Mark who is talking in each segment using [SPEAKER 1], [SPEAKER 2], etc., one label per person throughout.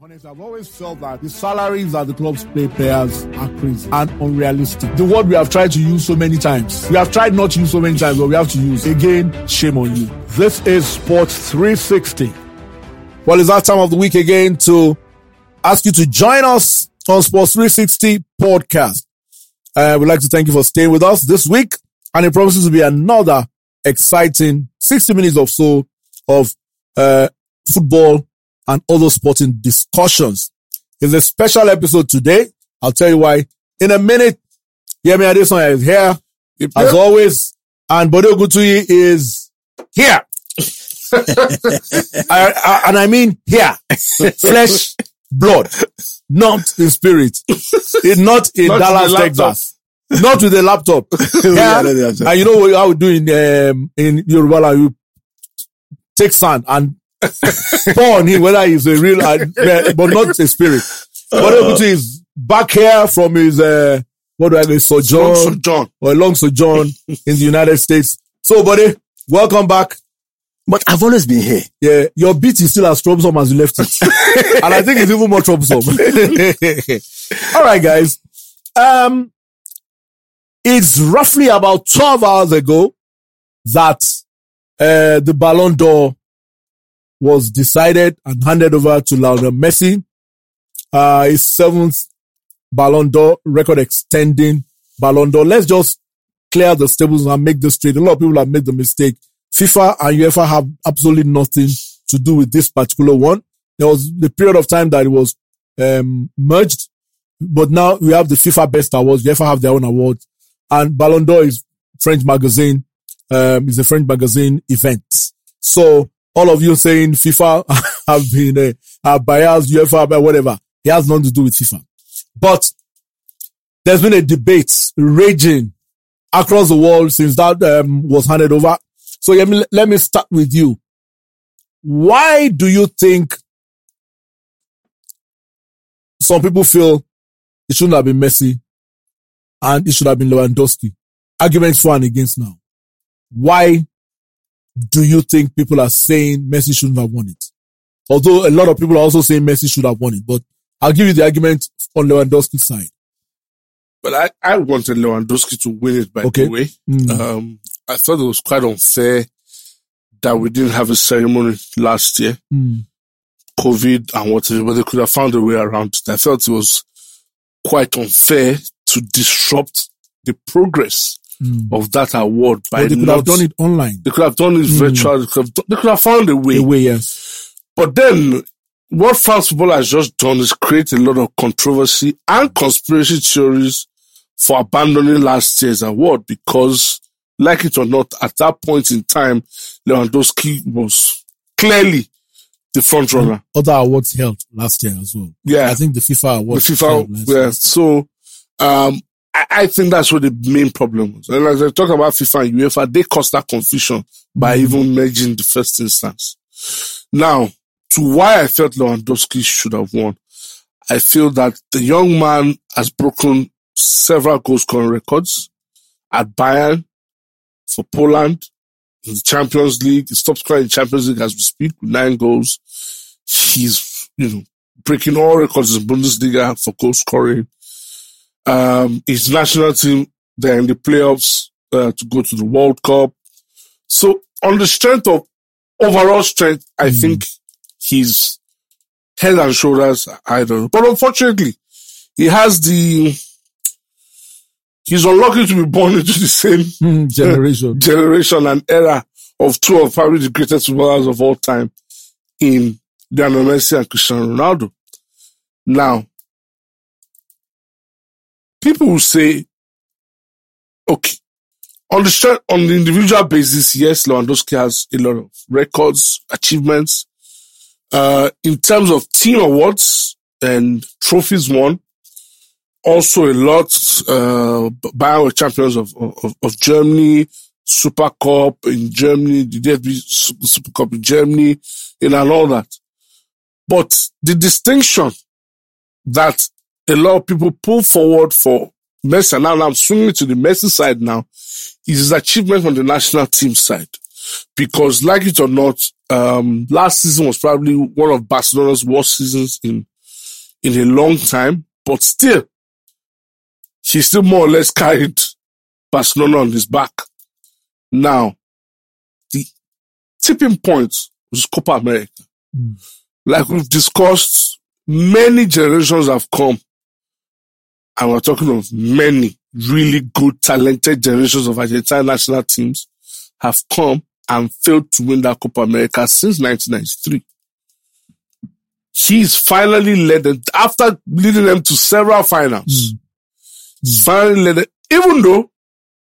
[SPEAKER 1] Honestly, I've always felt that the salaries that the clubs pay players are crazy and unrealistic. The word we have tried to use so many times. We have tried not to use so many times, but we have to use. Again, shame on you. This is Sports 360. Well, it's that time of the week again to ask you to join us on Sports 360 podcast. Uh, we'd like to thank you for staying with us this week, and it promises to be another exciting 60 minutes or so of uh, football and other sporting discussions. It's a special episode today. I'll tell you why in a minute. Yemi Adeson is here
[SPEAKER 2] Yep,
[SPEAKER 1] as
[SPEAKER 2] yep.
[SPEAKER 1] always, and Bode Ogutuyi is here. I, I- and I mean here, flesh, blood, not in spirit, It- not in
[SPEAKER 2] Not
[SPEAKER 1] Dallas. Texas, not with a laptop.
[SPEAKER 2] Yeah.
[SPEAKER 1] And you know what we do in um, in Yoruba land, you take sand and pour on him whether he's a real but not a spirit. But uh, is back here from his uh, what do I say sojourn
[SPEAKER 2] John.
[SPEAKER 1] or a long sojourn in the United States. So, buddy, welcome back.
[SPEAKER 3] But I've always been here.
[SPEAKER 1] Yeah, your beat is still as troublesome as you left it, and I think it's even more troublesome. All right, guys. Um, it's roughly about twelve hours ago that uh, the Ballon d'Or was decided and handed over to Lionel Messi. Uh, his seventh Ballon d'Or record extending Ballon d'Or. Let's just clear the stables and make this straight. A lot of people have made the mistake. FIFA and UEFA have absolutely nothing to do with this particular one. There was the period of time that it was um, merged, but now we have the FIFA Best Awards. UEFA have their own awards, and Ballon d'Or is French magazine. Um, is a French magazine event. So all of you saying FIFA have been uh, are biased, UEFA, whatever. It has nothing to do with FIFA. But there's been a debate raging across the world since that um, was handed over. So let me, let me start with you. Why do you think some people feel it shouldn't have been Messi and it should have been Lewandowski? Arguments for and against now. Why do you think people are saying Messi shouldn't have won it? Although a lot of people are also saying Messi should have won it, but I'll give you the argument on Lewandowski's side.
[SPEAKER 2] But I, I wanted Lewandowski to win it, by
[SPEAKER 1] Okay.
[SPEAKER 2] the way.
[SPEAKER 1] Mm.
[SPEAKER 2] Um, I thought it was quite unfair that we didn't have a ceremony last year,
[SPEAKER 1] Mm.
[SPEAKER 2] COVID and whatever, but they could have found a way around it. I felt it was quite unfair to disrupt the progress
[SPEAKER 1] Mm.
[SPEAKER 2] of that award by
[SPEAKER 1] But they could
[SPEAKER 2] not,
[SPEAKER 1] have done it online.
[SPEAKER 2] They could have done it
[SPEAKER 1] Mm.
[SPEAKER 2] virtual. They could, have, they could have found a way.
[SPEAKER 1] The way, yes.
[SPEAKER 2] But then, what France football has just done is create a lot of controversy and conspiracy theories for abandoning last year's award because, like it or not, at that point in time, Lewandowski was clearly the front runner.
[SPEAKER 1] Other awards held last year as well.
[SPEAKER 2] Yeah,
[SPEAKER 1] I think the FIFA
[SPEAKER 2] the. FIFA. Yeah, so um, I, I think that's what the main problem was. And as I talk about FIFA and UEFA, they caused that confusion by
[SPEAKER 1] Mm.
[SPEAKER 2] even merging the first instance. Now, to why I felt Lewandowski should have won, I feel that the young man has broken several goal scoring records at Bayern, for Poland, in the Champions League. He stopped scoring in Champions League as we speak with nine goals. He's, you know, breaking all records in Bundesliga for goal scoring. Um, his national team, they're in the playoffs, uh, to go to the World Cup. So on the strength of overall strength, I
[SPEAKER 1] Mm.
[SPEAKER 2] think he's head and shoulders idol. But unfortunately, he has the, he's unlucky to be born into the same
[SPEAKER 1] Mm, generation.
[SPEAKER 2] generation and era of two of probably the greatest footballers of all time in Lionel Messi and Cristiano Ronaldo. Now, people will say, okay, on the on the individual basis, yes, Lewandowski has a lot of records, achievements. Uh, in terms of team awards and trophies won, also a lot. Uh, champions of, of, of Germany, Super Cup in Germany, the DFB Super Cup in Germany, and all that. But the distinction that a lot of people pull forward for Messi, and now I'm swinging to the Messi side now, is his achievement on the national team side. Because like it or not, um, last season was probably one of Barcelona's worst seasons in, in a long time, but still, he still more or less carried Barcelona on his back. Now, the tipping point was Copa America. Like we've discussed, many generations have come, and we're talking of many really good, talented generations of Argentine national teams have come and failed to win that Copa America since 1993. He's finally led them, after leading them to several finals, he's finally led them, even though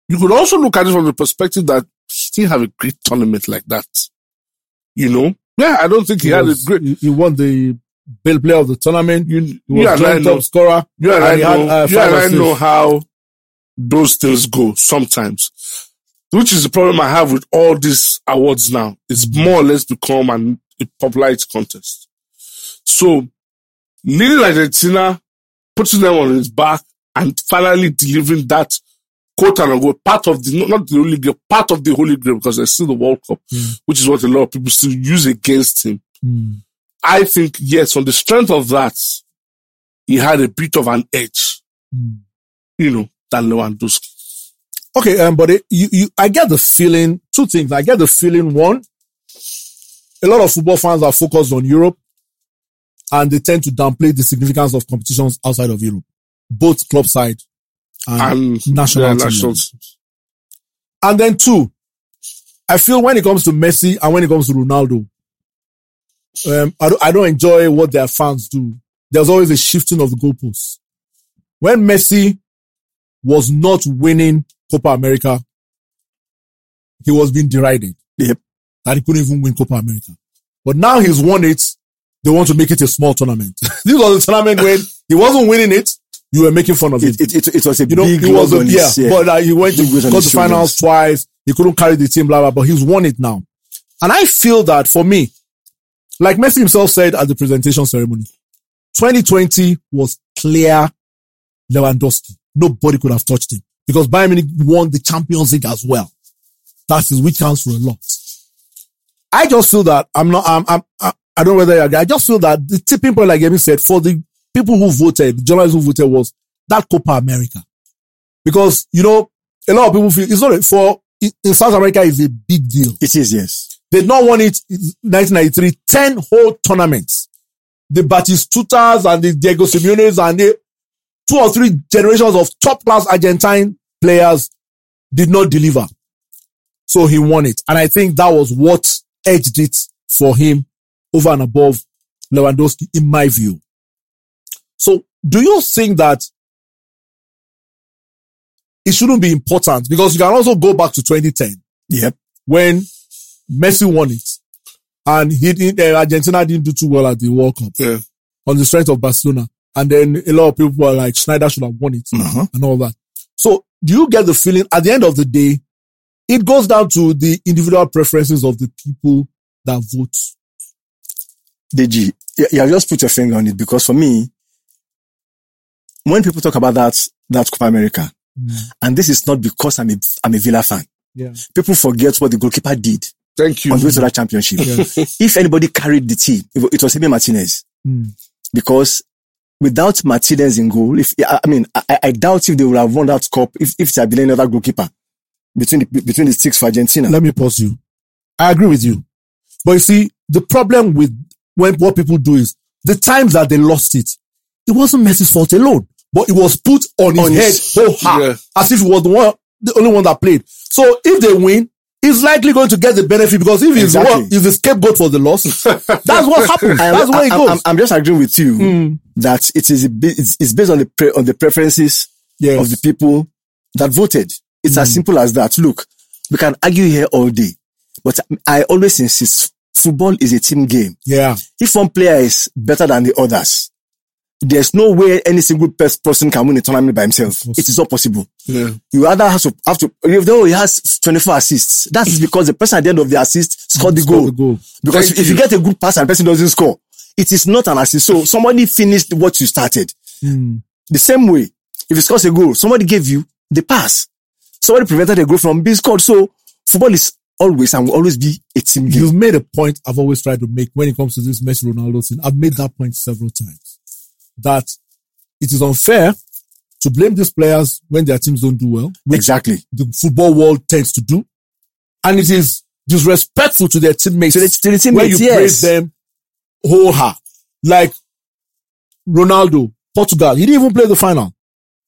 [SPEAKER 2] you could also look at it from the perspective that he didn't have a great tournament like that. You know? Yeah, I don't think he, had a great,
[SPEAKER 1] he won the Bell Player of the tournament.
[SPEAKER 2] you,
[SPEAKER 1] He
[SPEAKER 2] you and I know,
[SPEAKER 1] top scorer.
[SPEAKER 2] you and I
[SPEAKER 1] and had,
[SPEAKER 2] know,
[SPEAKER 1] uh,
[SPEAKER 2] you and I know how those things go sometimes. Which is the problem I have with all these awards now. It's more or less become an, a popularity contest. So, leading Argentina, putting them on his back, and finally delivering that quote and unquote part of the, not the Holy Grail, part of the Holy Grail because there's still the World Cup, which is what a lot of people still use against him.
[SPEAKER 1] Mm.
[SPEAKER 2] I think, yes, on the strength of that, he had a bit of an edge,
[SPEAKER 1] Mm.
[SPEAKER 2] you know, than Lewandowski.
[SPEAKER 1] Okay, um, but it, you, you, I get the feeling, two things. I get the feeling, one, a lot of football fans are focused on Europe and they tend to downplay the significance of competitions outside of Europe, both club side and,
[SPEAKER 2] And
[SPEAKER 1] national
[SPEAKER 2] teams.
[SPEAKER 1] And then two, I feel when it comes to Messi and when it comes to Ronaldo, um, I don't, I don't enjoy what their fans do. There's always a shifting of the goalposts. When Messi was not winning Copa America, he was being derided.
[SPEAKER 3] Yep.
[SPEAKER 1] That he couldn't even win Copa America. But now he's won it. They want to make it a small tournament. this was a tournament when he wasn't winning it. You were making fun of.
[SPEAKER 3] It, it, it, it was a
[SPEAKER 1] You know,
[SPEAKER 3] big
[SPEAKER 1] he was a, yeah,
[SPEAKER 3] his, yeah.
[SPEAKER 1] but uh, he went to
[SPEAKER 3] Big
[SPEAKER 1] got
[SPEAKER 3] his
[SPEAKER 1] finals twice. He couldn't carry the team, blah, blah, but he's won it now. And I feel that for me, like Messi himself said at the presentation ceremony, 2020 was clear Lewandowski. Nobody could have touched him because Bayern Munich won the Champions League as well. That is, which counts for a lot. I just feel that I'm not, I'm, I'm, I I don't know whether you agree. I just feel that the tipping point, like Emi said, for the people who voted, the journalists who voted was that Copa America. Because, you know, a lot of people feel it's not for, in South America is a big deal.
[SPEAKER 3] It is, yes.
[SPEAKER 1] They not won it in 1993, 10 whole tournaments. The Batistutas and the Diego Simeones and the two or three generations of top class Argentine players did not deliver. So he won it. And I think that was what edged it for him over and above Lewandowski, in my view. So do you think that it shouldn't be important? Because you can also go back to 2010
[SPEAKER 3] Yep.
[SPEAKER 1] when Messi won it and he didn't, uh, Argentina didn't do too well at the World Cup
[SPEAKER 2] Yeah.
[SPEAKER 1] on the strength of Barcelona. And then a lot of people were like, Sneijder should have won it
[SPEAKER 3] Uh-huh.
[SPEAKER 1] and all that. So do you get the feeling at the end of the day, it goes down to the individual preferences of the people that vote?
[SPEAKER 3] Deji, you, have just put your finger on it because for me, when people talk about that, that Copa America, and this is not because I'm a, I'm a Villa fan,
[SPEAKER 1] Yeah.
[SPEAKER 3] people forget what the goalkeeper did
[SPEAKER 2] Thank you.
[SPEAKER 3] on the to that championship. if anybody carried the team, it was Emi Martinez.
[SPEAKER 1] Mm.
[SPEAKER 3] Because without Martinez in goal, if, I I mean, I, I doubt if they would have won that cup if, if there had been another goalkeeper between the, between the six for Argentina.
[SPEAKER 1] Let me pause you. I agree with you. But you see, the problem with when what people do is the times that they lost it, it wasn't Messi's fault alone, but it was put on his
[SPEAKER 3] On
[SPEAKER 1] head
[SPEAKER 3] his-
[SPEAKER 1] whole hard,
[SPEAKER 2] Yeah.
[SPEAKER 1] as if he was the one, the only one that played. So if they win, he's likely going to get the benefit because if he's
[SPEAKER 3] Exactly.
[SPEAKER 1] one, he's the scapegoat for the loss, that's what happens.
[SPEAKER 3] I am-
[SPEAKER 1] That's way it goes.
[SPEAKER 3] I'm, I'm just agreeing with you
[SPEAKER 1] Mm.
[SPEAKER 3] that it is it's, it's based on the pre, on the preferences
[SPEAKER 1] Yes.
[SPEAKER 3] of the people that voted. It's as simple as that. Look, we can argue here all day, but I always insist football is a team game.
[SPEAKER 1] yeah.
[SPEAKER 3] If one player is better than the others, there's no way any single pers- person can win a tournament by himself. It is not possible.
[SPEAKER 2] Yeah.
[SPEAKER 3] You either have to, have to, if though he has 24 assists, that is because the person at the end of the assist scored the
[SPEAKER 1] the goal.
[SPEAKER 3] Because
[SPEAKER 2] Thank
[SPEAKER 3] if
[SPEAKER 2] you.
[SPEAKER 3] you get a good pass and the person doesn't score, it is not an assist. So somebody finished what you started.
[SPEAKER 1] Mm.
[SPEAKER 3] The same way, if you score a goal, somebody gave you the pass. Somebody prevented a goal from being scored. So football is always and will always be a team game.
[SPEAKER 1] You've made a point I've always tried to make when it comes to this Messi Ronaldo thing. I've made that point several times that it is unfair to blame these players when their teams don't do well,
[SPEAKER 3] Exactly.
[SPEAKER 1] the football world tends to do. And it is disrespectful to their teammates
[SPEAKER 3] To the, to the
[SPEAKER 1] when you
[SPEAKER 3] yes.
[SPEAKER 1] praise them whole heart. Like Ronaldo, Portugal, he didn't even play the final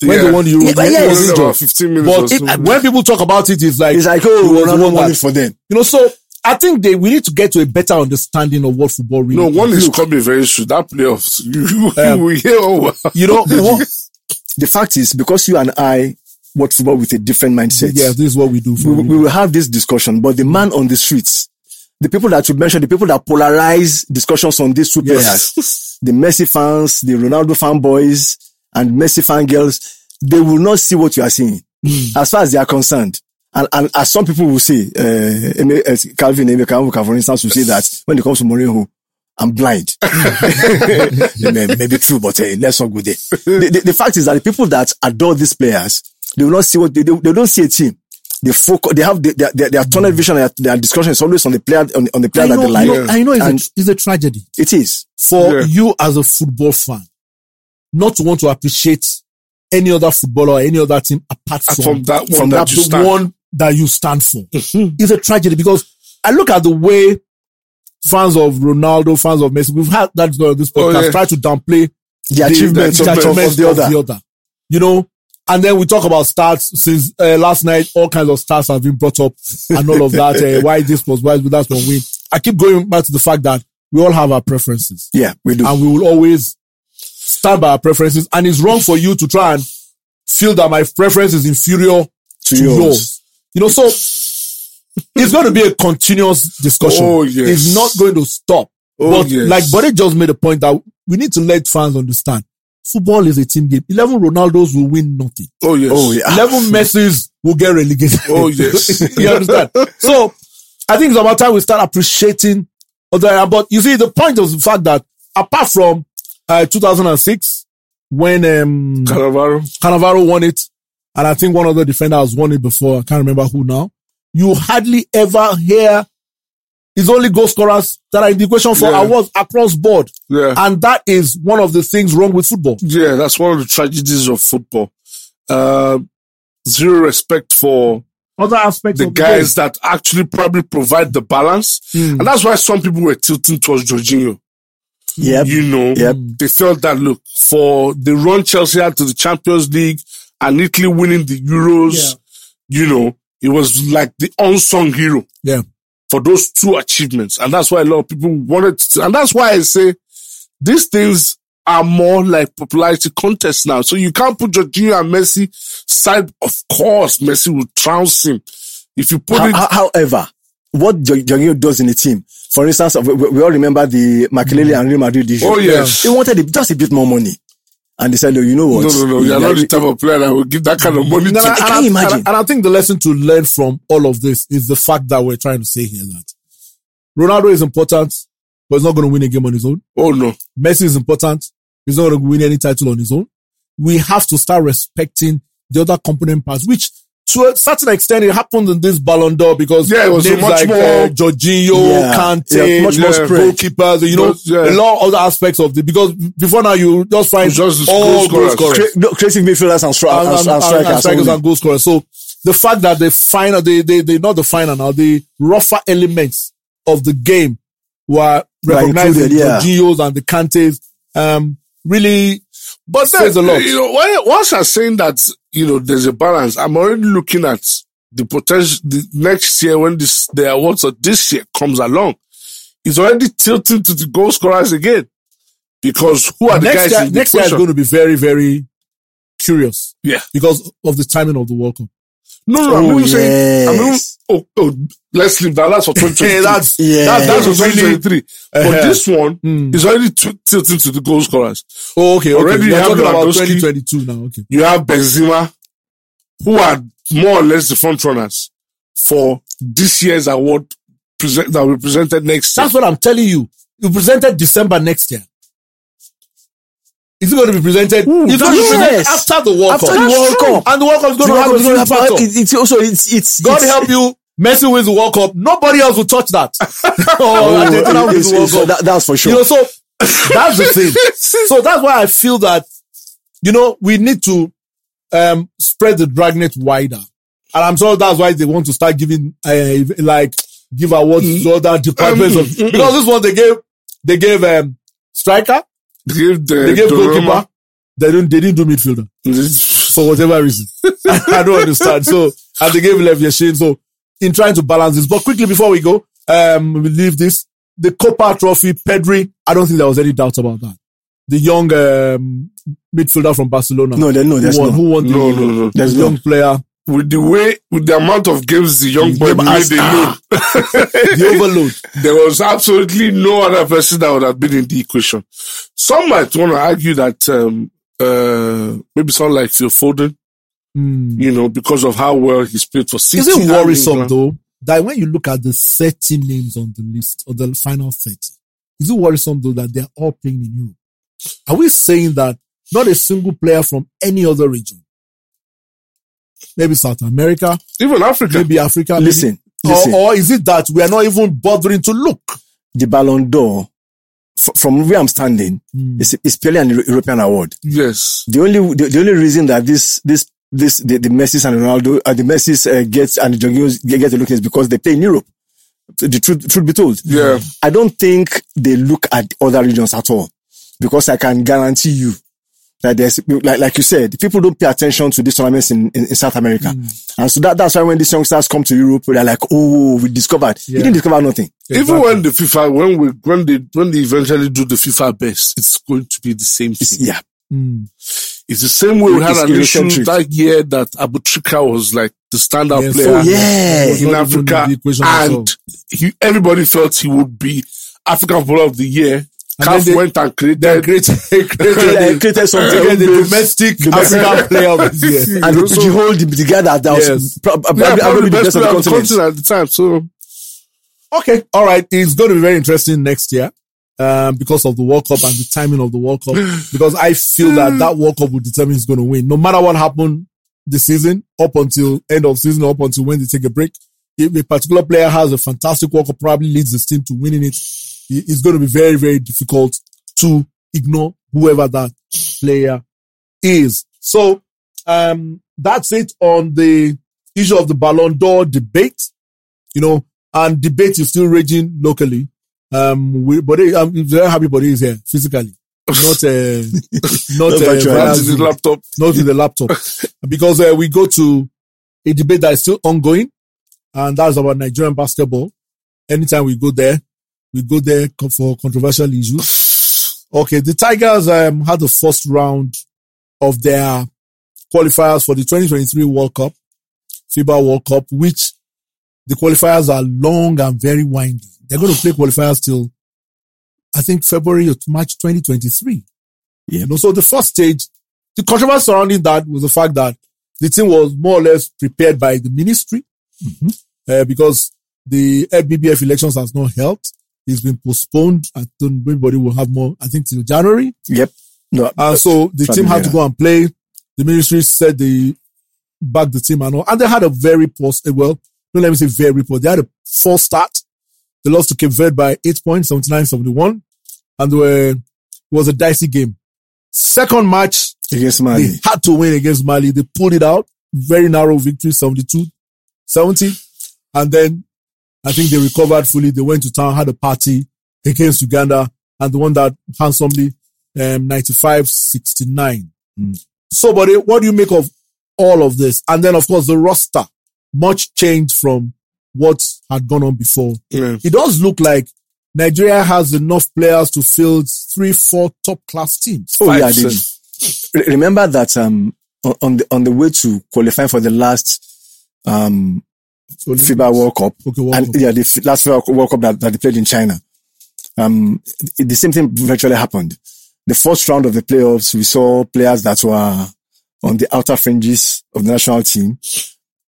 [SPEAKER 1] when
[SPEAKER 2] Yeah.
[SPEAKER 1] they won the Euro.
[SPEAKER 3] Yeah, but
[SPEAKER 1] He
[SPEAKER 3] yes.
[SPEAKER 1] was
[SPEAKER 2] Only
[SPEAKER 1] injured.
[SPEAKER 2] about 15 minutes
[SPEAKER 1] But
[SPEAKER 2] or
[SPEAKER 1] if-
[SPEAKER 2] so.
[SPEAKER 1] when people talk about it, it's like,
[SPEAKER 3] It's like, oh,
[SPEAKER 1] he
[SPEAKER 3] oh,
[SPEAKER 1] was the
[SPEAKER 3] Ronaldo
[SPEAKER 1] one
[SPEAKER 3] won
[SPEAKER 1] that-
[SPEAKER 3] it for them.
[SPEAKER 1] you know, so I think they, we need to get to a better understanding of what football really
[SPEAKER 2] no,
[SPEAKER 1] is.
[SPEAKER 2] one is coming very soon. That playoffs, you, you
[SPEAKER 1] Um,
[SPEAKER 2] will hear over.
[SPEAKER 1] You know, what,
[SPEAKER 3] The fact is, because you and I watch football with a different mindset,
[SPEAKER 1] yeah, this is what we do for
[SPEAKER 3] we, will- we will have this discussion. But the man on the streets, the people that you mentioned, the people that polarize discussions on these two players,
[SPEAKER 1] Yes.
[SPEAKER 3] the Messi fans, the Ronaldo fanboys, and Messi fan girls, they will not see what you are seeing as far as they are concerned. And, and as some people will say, uh, Eme- uh, Calvin Emeka, for instance, will say that when it comes to Mourinho, I'm blind. Maybe may, may true, but uh, let's not go there. The, the, the fact is that the people that adore these players, they will not see what they, they, they don't see a team. They focus, they have the, their, their, their tunnel vision, their, their discussion is always on the player, on, on the player
[SPEAKER 1] I
[SPEAKER 3] that they like.
[SPEAKER 1] you know, I know it's,
[SPEAKER 3] And
[SPEAKER 1] a, it's a tragedy
[SPEAKER 3] it is.
[SPEAKER 1] for
[SPEAKER 2] Yeah.
[SPEAKER 1] you as a football fan not to want to appreciate any other footballer or any other team apart from,
[SPEAKER 2] From that one
[SPEAKER 1] from
[SPEAKER 2] that
[SPEAKER 1] that,
[SPEAKER 2] you
[SPEAKER 1] one that you stand for. it's a tragedy because I look at the way fans of Ronaldo, fans of Messi, we've had that on this
[SPEAKER 2] Oh,
[SPEAKER 1] podcast,
[SPEAKER 2] yeah.
[SPEAKER 1] try to downplay
[SPEAKER 3] The achievements
[SPEAKER 1] the
[SPEAKER 3] of, of,
[SPEAKER 1] achievements
[SPEAKER 3] of the other.
[SPEAKER 1] You know, and then we talk about stats since uh, last night. All kinds of stats have been brought up and all of that. Uh, why this was why that one win. I keep going back to the fact that we all have our preferences
[SPEAKER 3] Yeah, we do.
[SPEAKER 1] and we will always stand by our preferences. And it's wrong for you to try and feel that my preference is inferior
[SPEAKER 3] To
[SPEAKER 1] to
[SPEAKER 3] yours.
[SPEAKER 1] yours. You know, so it's going to be a continuous discussion.
[SPEAKER 2] Oh, yes.
[SPEAKER 1] It's not going to stop.
[SPEAKER 2] Oh,
[SPEAKER 1] but
[SPEAKER 2] yes.
[SPEAKER 1] like Buddy just made a point that we need to let fans understand. Football is a team game. 11 Ronaldos will win nothing.
[SPEAKER 2] Oh, yes.
[SPEAKER 3] Oh, yeah.
[SPEAKER 1] 11 Messis will get relegated.
[SPEAKER 2] Oh, yes.
[SPEAKER 1] you understand? So I think it's about time we start appreciating other, but you see, the point of the fact that apart from uh, 2006, when um,
[SPEAKER 2] Cannavaro.
[SPEAKER 1] Cannavaro won it, and I think one other defender has won it before. I can't remember who now. You hardly ever hear it's only goal scorers that are in the equation for
[SPEAKER 2] Yeah.
[SPEAKER 1] awards across board.
[SPEAKER 2] Yeah.
[SPEAKER 1] And that is one of the things wrong with football.
[SPEAKER 2] Yeah, that's one of the tragedies of football. Uh, zero respect for
[SPEAKER 1] Other aspects
[SPEAKER 2] the guys that actually probably provide the balance.
[SPEAKER 1] Hmm.
[SPEAKER 2] And that's why some people were tilting towards Jorginho.
[SPEAKER 3] Yep.
[SPEAKER 2] You know,
[SPEAKER 3] Yep.
[SPEAKER 2] they felt that look, for the run Chelsea had to the Champions League and Italy winning the Euros, you know, it was like the unsung hero
[SPEAKER 1] Yeah.
[SPEAKER 2] for those two achievements. And that's why a lot of people wanted to, and that's why I say these things are more like popularity contests now. So you can't put Jorginho and Messi side. Of course, Messi will trounce him. If you put
[SPEAKER 3] How-
[SPEAKER 2] it,
[SPEAKER 3] how- however, what Jo- Jorginho does in the team, for instance, we, we we all remember the Makelele mm. and Real Madrid issue.
[SPEAKER 2] Oh, yes.
[SPEAKER 3] He wanted just a bit more money. And they said, oh, you know what?
[SPEAKER 2] no, no, no, you're not the type of player that will give that kind of money
[SPEAKER 1] No,
[SPEAKER 2] to.
[SPEAKER 1] no,
[SPEAKER 3] Can
[SPEAKER 1] and,
[SPEAKER 3] you
[SPEAKER 1] and,
[SPEAKER 3] imagine?
[SPEAKER 1] And I think the lesson to learn from all of this is the fact that we're trying to say here that Ronaldo is important, but he's not going to win a game on his own.
[SPEAKER 2] Oh no.
[SPEAKER 1] Messi is important. He's not going to win any title on his own. We have to start respecting the other component parts, which to a certain extent it happened in this Ballon d'Or because
[SPEAKER 2] Yeah, it was
[SPEAKER 1] names
[SPEAKER 2] much
[SPEAKER 1] like
[SPEAKER 2] more-
[SPEAKER 1] uh, Jorginho,
[SPEAKER 3] Yeah,
[SPEAKER 1] Kante,
[SPEAKER 3] yeah, much more
[SPEAKER 1] yeah,
[SPEAKER 3] spread.
[SPEAKER 1] goalkeepers, you know,
[SPEAKER 2] But, yeah.
[SPEAKER 1] a lot of other aspects of the because before now you just find
[SPEAKER 2] just
[SPEAKER 1] all
[SPEAKER 2] goal
[SPEAKER 1] goal
[SPEAKER 2] scorers.
[SPEAKER 1] scorers
[SPEAKER 3] Cre- no, creative midfielders and, stri-
[SPEAKER 1] and,
[SPEAKER 3] and,
[SPEAKER 1] and,
[SPEAKER 3] and
[SPEAKER 1] and-
[SPEAKER 3] strikers.
[SPEAKER 1] and strikers and goal scorers. So the fact that the final, they, they, they, not the final now, the rougher elements of the game were
[SPEAKER 3] Were
[SPEAKER 1] recognizing
[SPEAKER 3] included, yeah.
[SPEAKER 1] the Gios and the Kantes, um, really
[SPEAKER 2] But
[SPEAKER 1] says
[SPEAKER 2] then,
[SPEAKER 1] a lot.
[SPEAKER 2] you know, when- once I'm saying that, you know, there's a balance, I'm already looking at the potential, the next year when this, the awards of this year comes along, it's already tilting to the goal scorers again. Because who are the
[SPEAKER 1] next
[SPEAKER 2] guys
[SPEAKER 1] year,
[SPEAKER 2] in the
[SPEAKER 1] next year is going to be very, very curious
[SPEAKER 2] Yeah.
[SPEAKER 1] because of the timing of the World Cup.
[SPEAKER 2] No, no, I'm
[SPEAKER 3] Oh,
[SPEAKER 2] even saying, I
[SPEAKER 3] mean,
[SPEAKER 2] oh, oh, let's leave that. That's for 2023.
[SPEAKER 1] that's,
[SPEAKER 3] Yeah.
[SPEAKER 1] that's,
[SPEAKER 2] that's for
[SPEAKER 1] really,
[SPEAKER 2] 2023.
[SPEAKER 1] Uh-huh.
[SPEAKER 2] But this one
[SPEAKER 1] Mm.
[SPEAKER 2] is already t- tilting to the goal scorers.
[SPEAKER 1] oh, okay, okay.
[SPEAKER 2] Already
[SPEAKER 1] You're
[SPEAKER 2] you have
[SPEAKER 1] about 2022 now, okay.
[SPEAKER 2] You have Benzema, who are more or less the front runners for this year's award present, that will be presented next year.
[SPEAKER 1] That's what I'm telling you. You presented December next year. Is it going to be presented?
[SPEAKER 3] Ooh,
[SPEAKER 1] it's going to be presented after the World
[SPEAKER 3] After
[SPEAKER 1] Cup.
[SPEAKER 3] the World Cup.
[SPEAKER 1] And the World Cup is going to have a
[SPEAKER 3] World Cup
[SPEAKER 1] few
[SPEAKER 3] is
[SPEAKER 1] factor.
[SPEAKER 3] have- it's also, it's, it's,
[SPEAKER 1] God
[SPEAKER 3] it's-
[SPEAKER 1] help you. Messi wins the World Cup, nobody else will touch that. oh, Argentina wins
[SPEAKER 3] it's-
[SPEAKER 1] the World
[SPEAKER 3] it's-
[SPEAKER 1] Cup.
[SPEAKER 3] that- that's for sure.
[SPEAKER 1] You know, so that's the thing. So that's why I feel that, you know, we need to um spread the dragnet wider. And I'm sure that's why they want to start giving uh, like give awards to other departments of because this one they gave they gave um striker,
[SPEAKER 2] They gave the
[SPEAKER 1] they gave
[SPEAKER 2] Donnarumma-
[SPEAKER 1] goalkeeper, they didn't they didn't do midfielder for whatever reason. I don't understand. So, and they gave Lev Yashin. So, in trying to balance this, but quickly before we go, um, we leave this. The Kopa Trophy, Pedri. I don't think there was any doubt about that. The young um, midfielder from Barcelona.
[SPEAKER 3] No, there- no,
[SPEAKER 1] who won,
[SPEAKER 3] no.
[SPEAKER 1] who won the,
[SPEAKER 2] No, no, no.
[SPEAKER 1] the
[SPEAKER 3] There's
[SPEAKER 1] young
[SPEAKER 3] no.
[SPEAKER 1] player,
[SPEAKER 2] With the way, with the amount of games the young boy played
[SPEAKER 1] as-
[SPEAKER 2] alone,
[SPEAKER 1] the overload.
[SPEAKER 2] there was absolutely no other person that would have been in the equation. Some might want to argue that um, uh, maybe someone like Phil Foden,
[SPEAKER 1] Hmm.
[SPEAKER 2] you know, because of how well he's played for City.
[SPEAKER 1] Is it worrisome though that when you look at the 30 names on the list or the final 30, is it worrisome though that they're all playing in Europe? Are we saying that not a single player from any other region, maybe South America,
[SPEAKER 2] Even Africa.
[SPEAKER 1] maybe Africa, maybe-
[SPEAKER 3] Listen,
[SPEAKER 1] or,
[SPEAKER 3] listen.
[SPEAKER 1] or is it that we are not even bothering to look?
[SPEAKER 3] the Ballon d'Or, f- from where I'm standing,
[SPEAKER 1] Hmm.
[SPEAKER 3] is is purely an European award.
[SPEAKER 2] Yes.
[SPEAKER 3] The only the, the only reason that this this this the, the Messi and Ronaldo uh, the Messi uh, gets and the Jorginhos get, get a look is because they play in Europe. The truth truth be told,
[SPEAKER 2] Yeah.
[SPEAKER 3] I don't think they look at other regions at all because I can guarantee you that there's like like you said, people don't pay attention to these tournaments in, in, in South America, and so that, that's why when these youngsters come to Europe, they're like, oh, we discovered. You didn't discover nothing.
[SPEAKER 2] Even when the FIFA, when we, when they, when they eventually do the FIFA best, it's going to be the same
[SPEAKER 3] It's,
[SPEAKER 2] thing.
[SPEAKER 3] yeah,
[SPEAKER 1] Hmm.
[SPEAKER 2] It's the same way we had
[SPEAKER 3] It's
[SPEAKER 2] an issue that year that Abutrika was like the standout
[SPEAKER 1] Yes.
[SPEAKER 2] player
[SPEAKER 1] Oh,
[SPEAKER 3] yeah.
[SPEAKER 2] In Africa,
[SPEAKER 1] the equation at all.
[SPEAKER 2] and he, everybody felt he would be African Footballer of the Year.
[SPEAKER 1] And
[SPEAKER 2] CAF
[SPEAKER 1] they-
[SPEAKER 2] went and created,
[SPEAKER 1] they created, created,
[SPEAKER 3] They created something.
[SPEAKER 1] the domestic
[SPEAKER 3] Domestic.
[SPEAKER 1] African player of the year.
[SPEAKER 3] and the, the whole the, the guy that, that was
[SPEAKER 1] Yes.
[SPEAKER 3] pro-
[SPEAKER 2] yeah,
[SPEAKER 3] probably,
[SPEAKER 2] probably the
[SPEAKER 3] the
[SPEAKER 2] best
[SPEAKER 3] best
[SPEAKER 2] player
[SPEAKER 3] the
[SPEAKER 2] of the
[SPEAKER 3] continent.
[SPEAKER 2] at the time. So
[SPEAKER 1] Okay. All right. It's going to be very interesting next year. Um, because of the World Cup and the timing of the World Cup, because I feel that that World Cup will determine who's going to win. No matter what happened this season, up until end of season, up until when they take a break, if a particular player has a fantastic World Cup, probably leads his team to winning it- it's going to be very, very difficult to ignore whoever that player is. So, um, that's it on the issue of the Ballon d'Or debate, you know, and debate is still raging locally. Um, we, but I'm very happy Bode is here physically, not, uh, not, uh,
[SPEAKER 3] virtually.
[SPEAKER 1] via
[SPEAKER 2] that's the laptop.
[SPEAKER 1] not with the laptop. because uh, we go to a debate that is still ongoing, and that's about Nigerian basketball. Anytime we go there, we go there for controversial issues. Okay, the Tigers um, had the first round of their qualifiers for the 2023 World Cup, FIBA World Cup, which the qualifiers are long and very windy. They're going to play qualifiers till, I think, February or March 2023.
[SPEAKER 3] Yeah.
[SPEAKER 1] You know, so the first stage, the controversy surrounding that was the fact that the team was more or less prepared by the ministry, uh, because the NBBF elections has not held. It's been postponed. I don't, everybody will have more, I think till January.
[SPEAKER 3] Yep. No,
[SPEAKER 1] And so the team had to go and play. The ministry said they backed the team and all. And they had a very poor, eh, well, no, let me say very poor. They had a false start. They lost to Cape Verde by eight points, 79, 71. And were, it was a dicey game. Second match,
[SPEAKER 3] against Mali.
[SPEAKER 1] they had to win against Mali. They pulled it out. Very narrow victory, 72, 70. And then I think they recovered fully. They went to town, had a party against Uganda and the one that handsomely, um, 95, 69.
[SPEAKER 3] Mm.
[SPEAKER 1] So, but eh, what do you make of all of this? And then, of course, the roster, much changed from what had gone on before.
[SPEAKER 2] Yeah.
[SPEAKER 1] It does look like Nigeria has enough players to field three, four top class teams.
[SPEAKER 3] Oh
[SPEAKER 2] Five
[SPEAKER 3] yeah, they, remember that um on- on the on the way to qualify for the last um FIBA World Cup
[SPEAKER 1] Okay, World
[SPEAKER 3] and
[SPEAKER 1] Cup.
[SPEAKER 3] yeah the last FIBA World Cup that, that they played in China. Um, the same thing virtually happened. The first round of the playoffs, we saw players that were on the outer fringes of the national team,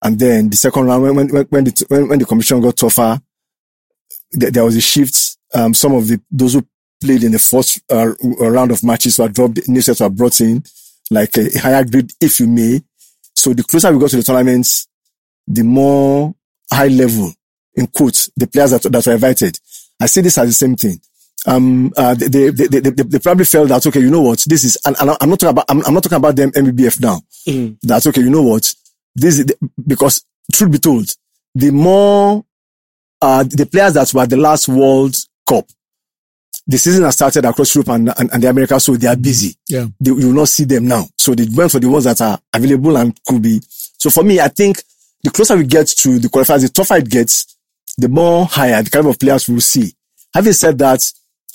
[SPEAKER 3] and then the second round when when when the when, when the competition got tougher, there, there was a shift. Um, some of the those who played in the first uh, round of matches were dropped, new sets were brought in, like a, a higher grade, if you may. So the closer we got to the tournaments, the more high level, in quotes, the players that, that were invited. I see this as the same thing. Um, uh, they, they, they, they, probably felt that, okay, you know what, this is, and, I'm not talking about, I'm, I'm not talking about them NBBF now. That's okay, you know what, this is, the- because truth be told, the more, uh, the players that were at the last World Cup, the season has started across Europe and, and, and the Americas, so they are busy
[SPEAKER 1] Yeah.
[SPEAKER 3] they, you will not see them now. So they went for the ones that are available and could be. So for me, I think the closer we get to the qualifiers, the tougher it gets, the more higher the kind of players we'll see. Having said that,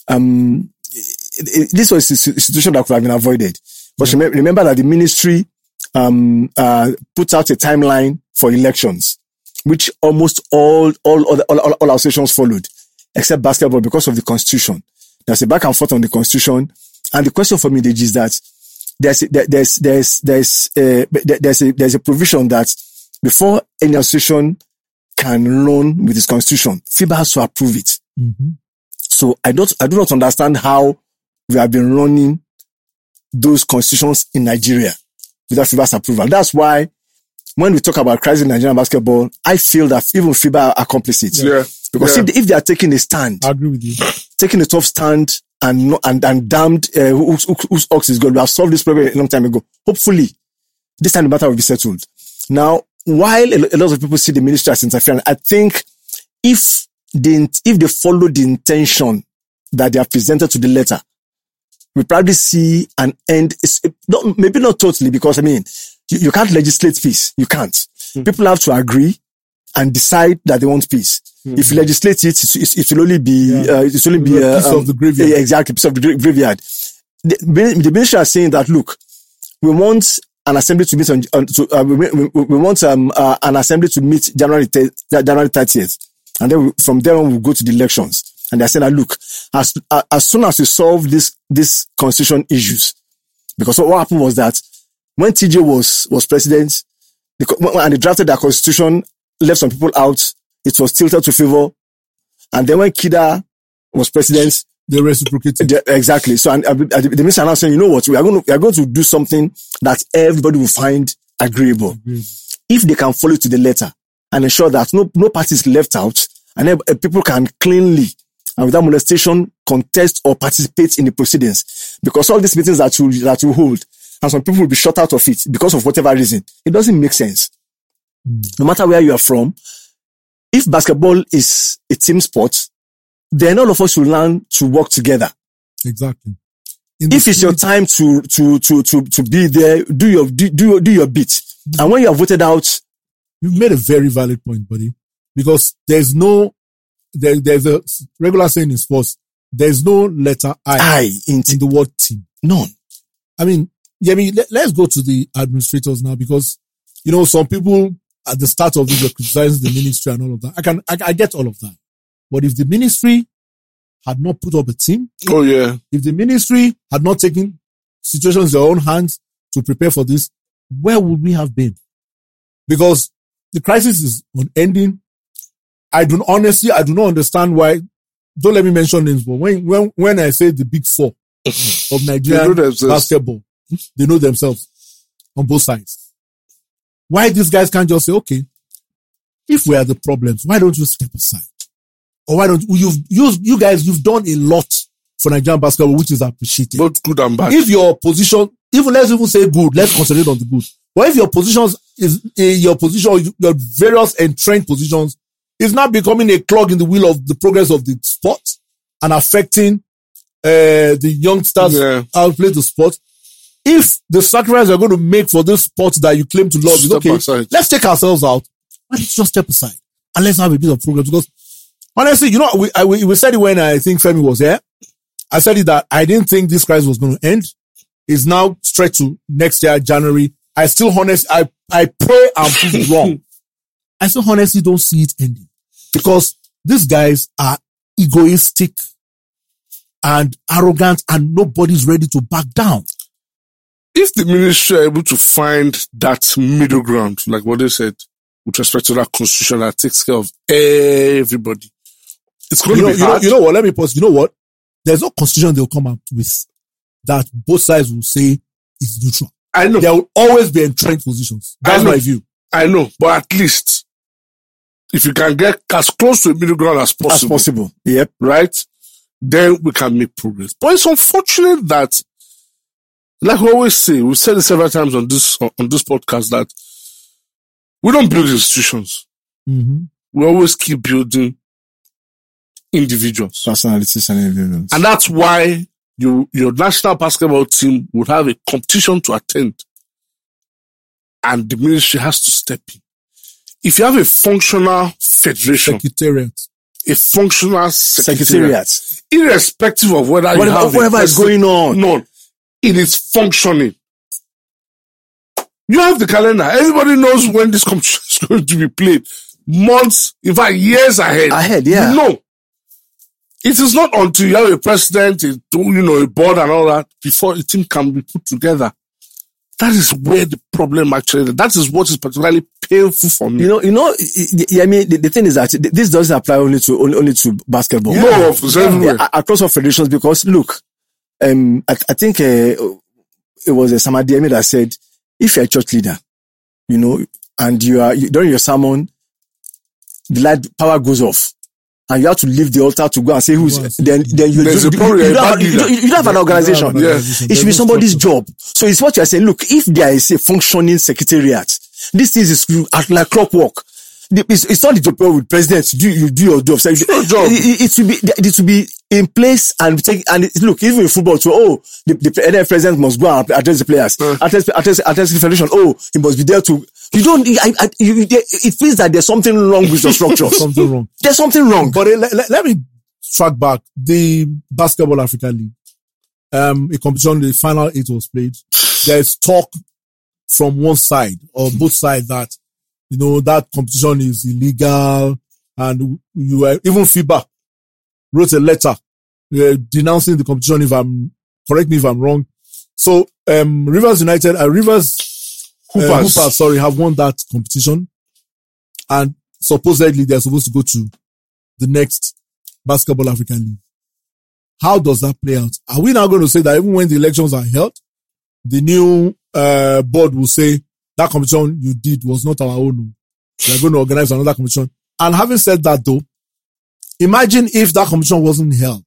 [SPEAKER 3] um, it- it- this was a situation that could have been avoided. But remem- remember that the ministry, um, uh, put out a timeline for elections, which almost all, all, all, all, all, all associations followed, except basketball because of the constitution. There's a back and forth on the constitution. And the question for me, is that there's, there- there's, there's, there's, uh, there's a, there's a provision that before any association can run with its constitution, FIBA has to approve it. So I don't, I do not understand how we have been running those constitutions in Nigeria without FIBA's approval. That's why when we talk about crisis in Nigerian basketball, I feel that even FIBA are complicit.
[SPEAKER 2] Yeah.
[SPEAKER 3] Because
[SPEAKER 2] Yeah.
[SPEAKER 3] if, if they are taking a stand,
[SPEAKER 1] I agree with you.
[SPEAKER 3] taking a tough stand and no- and and damned uh, whose, whose- whose ox is good. We have solved this problem a long time ago. Hopefully, this time the matter will be settled. Now, while a, lot of people see the ministry as interfering, I think if they if they follow the intention that they have presented to the letter, we probably see an end. It's, not, maybe not totally, because I mean, you, you can't legislate peace. You can't. People have to agree and decide that they want peace. If you legislate it, it's, it's, it will only be, uh, it will only be, uh,
[SPEAKER 1] piece of the graveyard.
[SPEAKER 3] exactly, piece of the gra- graveyard. The, the ministry are saying that, look, we want an assembly to meet on, on to, uh, we, we, we want um, uh, an assembly to meet January, th- January 30th. And then we, from there on, we'll go to the elections. And they said, that, look, as, uh, as soon as we solve this, this constitution issues, because what happened was that when TJ was, was president, and they drafted their constitution, left some people out, it was tilted to favor. And then when Kida was president,
[SPEAKER 1] They reciprocated.
[SPEAKER 3] the- exactly. So, and, uh, the minister now saying, you know what, we are going to, we are going to do something that everybody will find agreeable. If they can follow to the letter and ensure that no, no party is left out and uh, people can cleanly and without molestation contest or participate in the proceedings. Because all these meetings that you, that you hold and some people will be shut out of it because of whatever reason, it doesn't make sense. No matter where you are from, if basketball is a team sport, then all of us will learn to work together
[SPEAKER 1] Exactly.
[SPEAKER 3] If it's your time to to to to to be there, do your do do your, do your bit. And when you are voted out,
[SPEAKER 1] You've made a very valid point, buddy, because there's no, there, there's a regular saying in sports, there's no letter I
[SPEAKER 3] I in
[SPEAKER 1] in the word team.
[SPEAKER 3] none.
[SPEAKER 1] I mean, yeah, I mean, let, us go to the administrators now because, you know, some people at the start of this were criticizing the ministry and all of that. I can, I, I get all of that. But if the ministry had not put up a team,
[SPEAKER 2] Oh yeah.
[SPEAKER 1] if the ministry had not taken situations in their own hands to prepare for this, where would we have been? Because the crisis is unending. I do honestly, I do not understand why. Don't let me mention names, but when when when I say the big four of
[SPEAKER 2] They
[SPEAKER 1] Nigerian
[SPEAKER 2] themselves.
[SPEAKER 1] basketball, they know themselves on both sides. Why these guys can't just say, okay, if we are the problems, why don't you step aside? Or why don't you've you, you guys, you've done a lot for Nigerian basketball, which is appreciated.
[SPEAKER 2] Both good and bad.
[SPEAKER 1] if your position, even let's even say good, let's concentrate on the good. But if your positions is eh, your position, your various entrenched positions is not becoming a clog in the wheel of the progress of the sport and affecting uh, the youngsters
[SPEAKER 2] Yeah.
[SPEAKER 1] how play the sport. If the sacrifice you're going to make for this sport that you claim to love is okay,
[SPEAKER 2] aside.
[SPEAKER 1] let's take ourselves out. Why don't you just step aside and let's have a bit of progress? Because honestly, you know, we, I, we, we said it when I think Femi was here. I said it that I didn't think this crisis was going to end. It's now stretched to next year, January. I still honest, I, I pray I'm proved wrong. I still honestly don't see it ending because these guys are egoistic and arrogant and nobody's ready to back down.
[SPEAKER 2] if the ministry are able to find that middle ground, like what they said, with respect to that constitution that takes care of everybody, it's going
[SPEAKER 1] You
[SPEAKER 2] to
[SPEAKER 1] know,
[SPEAKER 2] be
[SPEAKER 1] you know,
[SPEAKER 2] hard.
[SPEAKER 1] you know what? Let me pause. You know what? There's no constitution they'll come up with that both sides will say is neutral.
[SPEAKER 2] I know,
[SPEAKER 1] There will always be entrenched positions. That's my view.
[SPEAKER 2] I know, but at least if you can get as close to a middle ground as possible.
[SPEAKER 3] As
[SPEAKER 2] possible.
[SPEAKER 3] Yep.
[SPEAKER 2] right? Then we can make progress. But it's unfortunate that, like we always say, we've said it several times on this on this podcast that we don't build institutions.
[SPEAKER 1] Mhm.
[SPEAKER 2] We always keep building individuals.
[SPEAKER 3] Personalities and individuals.
[SPEAKER 2] And that's why you, your national basketball team would have a competition to attend. And the ministry has to step in. If you have a functional federation,
[SPEAKER 1] Secretariat.
[SPEAKER 2] a functional secretariat,
[SPEAKER 3] Secretariat.
[SPEAKER 2] irrespective of whether you
[SPEAKER 3] Whatever,
[SPEAKER 2] have
[SPEAKER 3] whatever is going on.
[SPEAKER 2] no, it is functioning. You have the calendar. Everybody knows when this competition is going to be played. Months, in fact, years ahead.
[SPEAKER 3] Ahead, yeah.
[SPEAKER 2] You know. It is not until you have a president, a, you know, a board and all that before a team can be put together. That is where the problem actually, that is what is particularly painful for me.
[SPEAKER 3] You know, you know, I mean, the, the thing is that this doesn't apply only to only, only to basketball.
[SPEAKER 2] No, it's everywhere.
[SPEAKER 3] Yeah, across all federations because look, um, I, I think uh, it was a Sam Adeyemi that said, if you're a church leader, you know, and you are you, during your sermon, the light power goes off. And you have to leave the altar to go and say who's,
[SPEAKER 1] Go and say
[SPEAKER 3] then, then you,
[SPEAKER 2] There's
[SPEAKER 3] you,
[SPEAKER 2] a
[SPEAKER 3] you, you don't have, you, don't- you don't have an organization.
[SPEAKER 1] You have an
[SPEAKER 2] Yeah.
[SPEAKER 3] It should be somebody's job. So it's what you're saying. Look, if there is a functioning secretariat, this thing is act like clockwork. It's, it's not the job with presidents. Do, you do your job. So it,
[SPEAKER 2] your job.
[SPEAKER 3] it, it should be, it should be in place and take, and look, even in football too, oh, the, the NF president must go and address the players. Address, address, address the federation. Oh, he must be there to, you don't, I, I, you, it feels that there's something wrong with your structure.
[SPEAKER 1] Something wrong.
[SPEAKER 3] there's something wrong.
[SPEAKER 1] But uh, let, let, let me track back the Basketball Africa League. Um, a competition, the final eight was played. There's talk from one side or both sides that, you know, that competition is illegal and you, uh, even FIBA wrote a letter uh, denouncing the competition if I'm, correct me if I'm wrong. So, um, Rivers United, uh, Rivers uh,
[SPEAKER 2] Hoopers.
[SPEAKER 1] Hoopers, sorry, have won that competition. And supposedly they're supposed to go to the next Basketball African League. How does that play out? Are we now going to say that even when the elections are held, the new uh, board will say that competition you did was not our own. We are going to organize another competition. And having said that though, imagine if that competition wasn't held.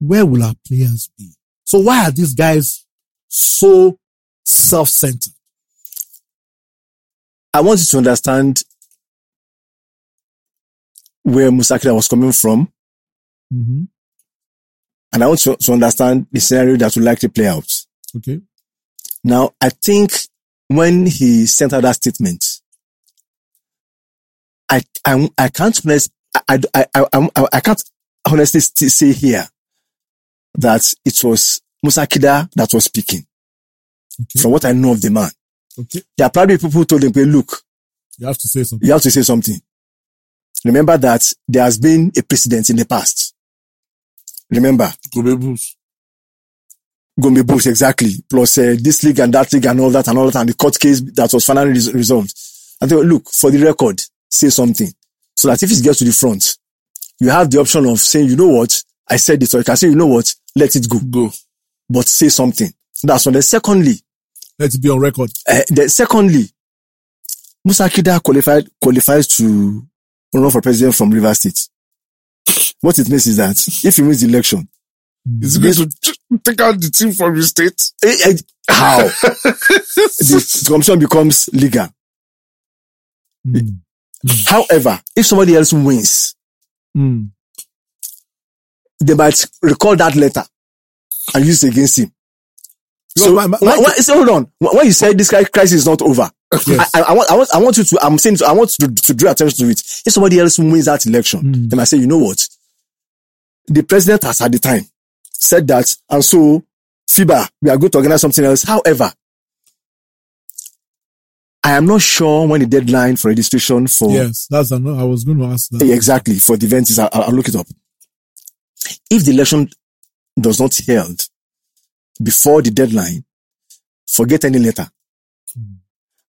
[SPEAKER 1] Where will our players be? So why are these guys so self-centered?
[SPEAKER 3] I want you to understand where Musa Kida was coming from,
[SPEAKER 1] Mm-hmm.
[SPEAKER 3] and I want to, to understand the scenario that will likely play out.
[SPEAKER 1] Okay.
[SPEAKER 3] Now, I think when he sent out that statement, I I, I can't honest, I, I, I, I, I can't honestly st- say here that it was Musa Kida that was speaking.
[SPEAKER 1] Okay.
[SPEAKER 3] From what I know of the man,
[SPEAKER 1] Okay.
[SPEAKER 3] there are probably people who told him, "Hey, look,
[SPEAKER 1] You have to say something.
[SPEAKER 3] you have to say something. Remember that there has been a precedent in the past. Remember,
[SPEAKER 2] Gombe Bulls.
[SPEAKER 3] Gombe Bulls, exactly. Plus uh, this league and that league and all that and all that and the court case that was finally res- resolved. I think, look, for the record, say something. So that if it gets to the front, you have the option of saying, you know what, I said this, or you can say, you know what, let it go.
[SPEAKER 2] Go.
[SPEAKER 3] But say something. That's one. Then secondly,
[SPEAKER 1] Let it be on record.
[SPEAKER 3] uh, then secondly, Musa Kida qualified, qualifies to run for president from River State. What it means is that if he wins the election,
[SPEAKER 2] Is he going to take out the team from his state?
[SPEAKER 3] eh, eh, how? the commission becomes legal.
[SPEAKER 1] Mm.
[SPEAKER 3] However, if somebody else wins,
[SPEAKER 1] Mm.
[SPEAKER 3] They might recall that letter and use it against him. So,
[SPEAKER 1] my- my-
[SPEAKER 3] when- so hold on. When you said this cri- crisis is not over,
[SPEAKER 1] Yes.
[SPEAKER 3] I, I, I want, I want, I want you to, I'm saying, to, I want to, to draw attention to it. If somebody else wins that election,
[SPEAKER 1] Mm.
[SPEAKER 3] they might say, you know what? The president has at the time said that, and so FIBA, we are going to organize something else. However, I am not sure when the deadline for registration for
[SPEAKER 1] Yes, that's another. I was going to ask that.
[SPEAKER 3] Exactly for the event is I'll, I'll look it up. If the election does not held before the deadline, forget any letter. Hmm.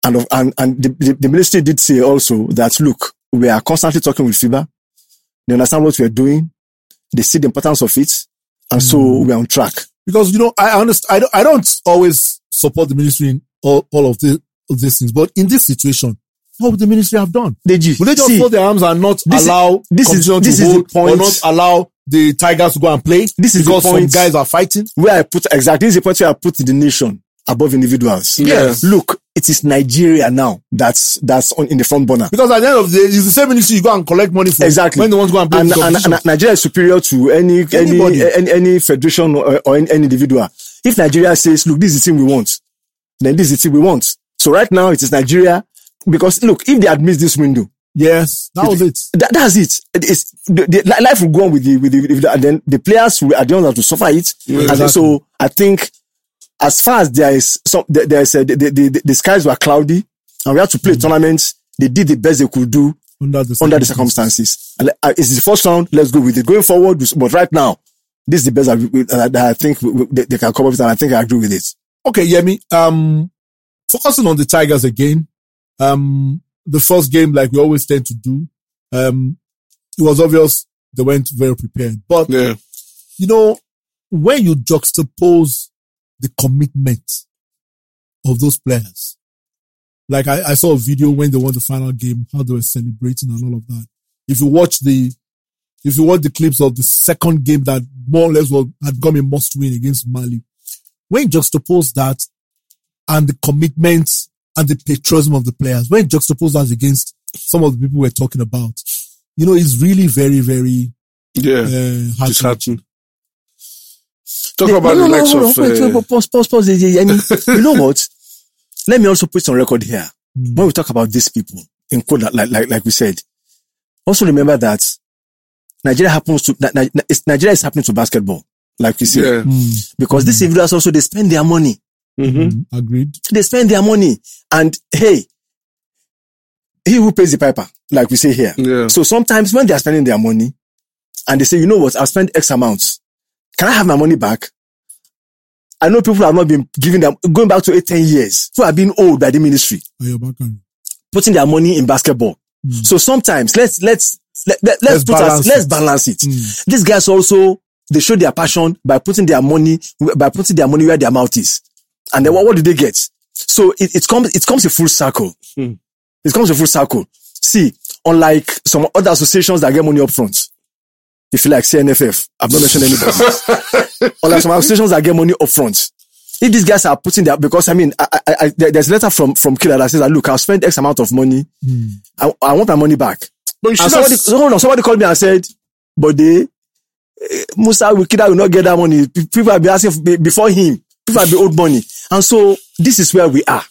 [SPEAKER 3] And of, and and the, the, the ministry did say also that look, we are constantly talking with FIBA. They understand what we are doing. They see the importance of it, and so hmm. we are on track.
[SPEAKER 1] because you know I understand. I don't, I don't always support the ministry in all, all of the, of these things, but in this situation, what would the ministry have done? Will they just
[SPEAKER 3] see,
[SPEAKER 1] fold their arms and not
[SPEAKER 3] this is-
[SPEAKER 1] allow
[SPEAKER 3] this is- this is the
[SPEAKER 1] hold or
[SPEAKER 3] point.
[SPEAKER 1] not allow the Tigers to go and play
[SPEAKER 3] This is the
[SPEAKER 1] because some guys are fighting?
[SPEAKER 3] where I put exactly this is the point where I put the nation above individuals.
[SPEAKER 2] Yes.
[SPEAKER 3] Look, it is Nigeria now that's that's on in the front burner.
[SPEAKER 1] Because at the end of the day, it's the same ministry you go and collect money from.
[SPEAKER 3] Exactly.
[SPEAKER 1] When they want to go and play
[SPEAKER 3] And,
[SPEAKER 1] the
[SPEAKER 3] and, and Nigeria is superior to any
[SPEAKER 1] Anybody.
[SPEAKER 3] any, any any federation or, or any, any individual. If Nigeria says, "Look, this is the team we want," then this is the team we want. So right now it is Nigeria because look, if they had missed this window,
[SPEAKER 1] yes, that was it.
[SPEAKER 3] that, that's it. It is the, the, life will go on with the with the, with the and then the players will are the ones that will suffer it. and
[SPEAKER 1] exactly.
[SPEAKER 3] so I think as far as there is some there, is a, the, the, the, skies were cloudy and we had to play tournaments. They did the best they could do
[SPEAKER 1] Under the
[SPEAKER 3] under the circumstances. And uh, it's the first round. Let's go with it. Going forward, but right now, this is the best uh, that I think we, we- they, they can come up with, and I think I agree with it.
[SPEAKER 1] Okay, Yemi. Um, focusing on the Tigers again. Um, the first game, like we always tend to do, um, it was obvious they weren't very prepared. But
[SPEAKER 2] Yeah.
[SPEAKER 1] you know, when you juxtapose the commitment of those players, like I, I saw a video when they won the final game, how they were celebrating and all of that. If you watch the, if you watch the clips of the second game that more or less was, had become a must win against Mali, when you juxtapose that and the commitment and the patriotism of the players, when juxtaposed juxtapose that against some of the people we're talking about, you know, it's really very, very,
[SPEAKER 2] Yeah.
[SPEAKER 1] uh, hard to
[SPEAKER 2] Disheartening. Talk
[SPEAKER 3] Yeah,
[SPEAKER 2] about
[SPEAKER 3] no,
[SPEAKER 2] the
[SPEAKER 3] no,
[SPEAKER 2] likes
[SPEAKER 3] no, no,
[SPEAKER 2] of.
[SPEAKER 3] wait,
[SPEAKER 2] uh,
[SPEAKER 3] wait, pause, pause, pause. Yeah, yeah, I mean, you know what? Let me also put some record here.
[SPEAKER 1] Mm.
[SPEAKER 3] When we talk about these people, in quote, like, like, like we said, also remember that Nigeria happens to, Ni- Ni- it's- Nigeria is happening to basketball, like you said,
[SPEAKER 2] yeah.
[SPEAKER 1] Mm,
[SPEAKER 3] because these individuals also, they spend their money.
[SPEAKER 2] Mm-hmm.
[SPEAKER 1] mm, agreed.
[SPEAKER 3] They spend their money. And hey, he who pays the piper, like we say here.
[SPEAKER 2] Yeah.
[SPEAKER 3] So sometimes when they are spending their money and they say, you know what, I've spent X amount. Can I have my money back? I know people have not been giving them, going back to eight, 10 years, who have been old by the ministry,
[SPEAKER 1] on?
[SPEAKER 3] putting their money in basketball.
[SPEAKER 1] Mm.
[SPEAKER 3] So sometimes let's, let's, let, let,
[SPEAKER 1] Let's
[SPEAKER 3] let's put
[SPEAKER 1] balance
[SPEAKER 3] us, let's
[SPEAKER 1] it.
[SPEAKER 3] balance it.
[SPEAKER 1] Mm.
[SPEAKER 3] These guys also, they show their passion by putting their money, by putting their money where their mouth is. And then what, what do they get? So it, it comes, it comes a full circle.
[SPEAKER 2] Hmm.
[SPEAKER 3] It comes a full circle. See, unlike some other associations that get money up front, if you like CNFF, I've not mentioned anybody. unlike some associations that get money up front. If these guys are putting that, because I mean, I, I, I, there's a letter from, from Killer that says that, look, I've spent X amount of money.
[SPEAKER 1] Mm.
[SPEAKER 3] I, I want my money back.
[SPEAKER 2] But you
[SPEAKER 3] And
[SPEAKER 2] should
[SPEAKER 3] somebody,
[SPEAKER 2] have,
[SPEAKER 3] so hold on, somebody called me and said, but they, eh, Musa Kida will not get that money. People have been asking for- before him. People have been owed money. And so this is where we are.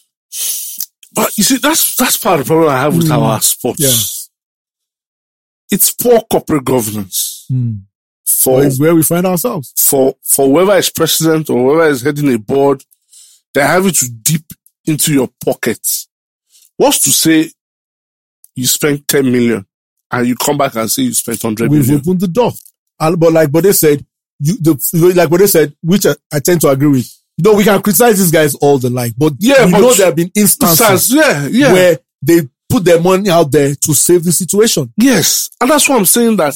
[SPEAKER 2] but you see, that's that's part of the problem I have with our sports.
[SPEAKER 1] Yeah.
[SPEAKER 2] It's poor corporate governance
[SPEAKER 1] Mm.
[SPEAKER 2] for
[SPEAKER 1] So where we find ourselves.
[SPEAKER 2] for for whoever is president or whoever is heading a board. They're having to dip into your pockets. What's to say you spent 10 million and you come back and say you spent 100
[SPEAKER 1] We've
[SPEAKER 2] million?
[SPEAKER 1] opened the door. And, but like, but they said, you, the, like what they said, which I, I tend to agree with. Know, we can criticize these guys all the like, but
[SPEAKER 2] Yeah,
[SPEAKER 1] we
[SPEAKER 2] but-
[SPEAKER 1] know there have been instances
[SPEAKER 2] yeah, yeah.
[SPEAKER 1] where they put their money out there to save the situation.
[SPEAKER 2] yes. And that's why I'm saying that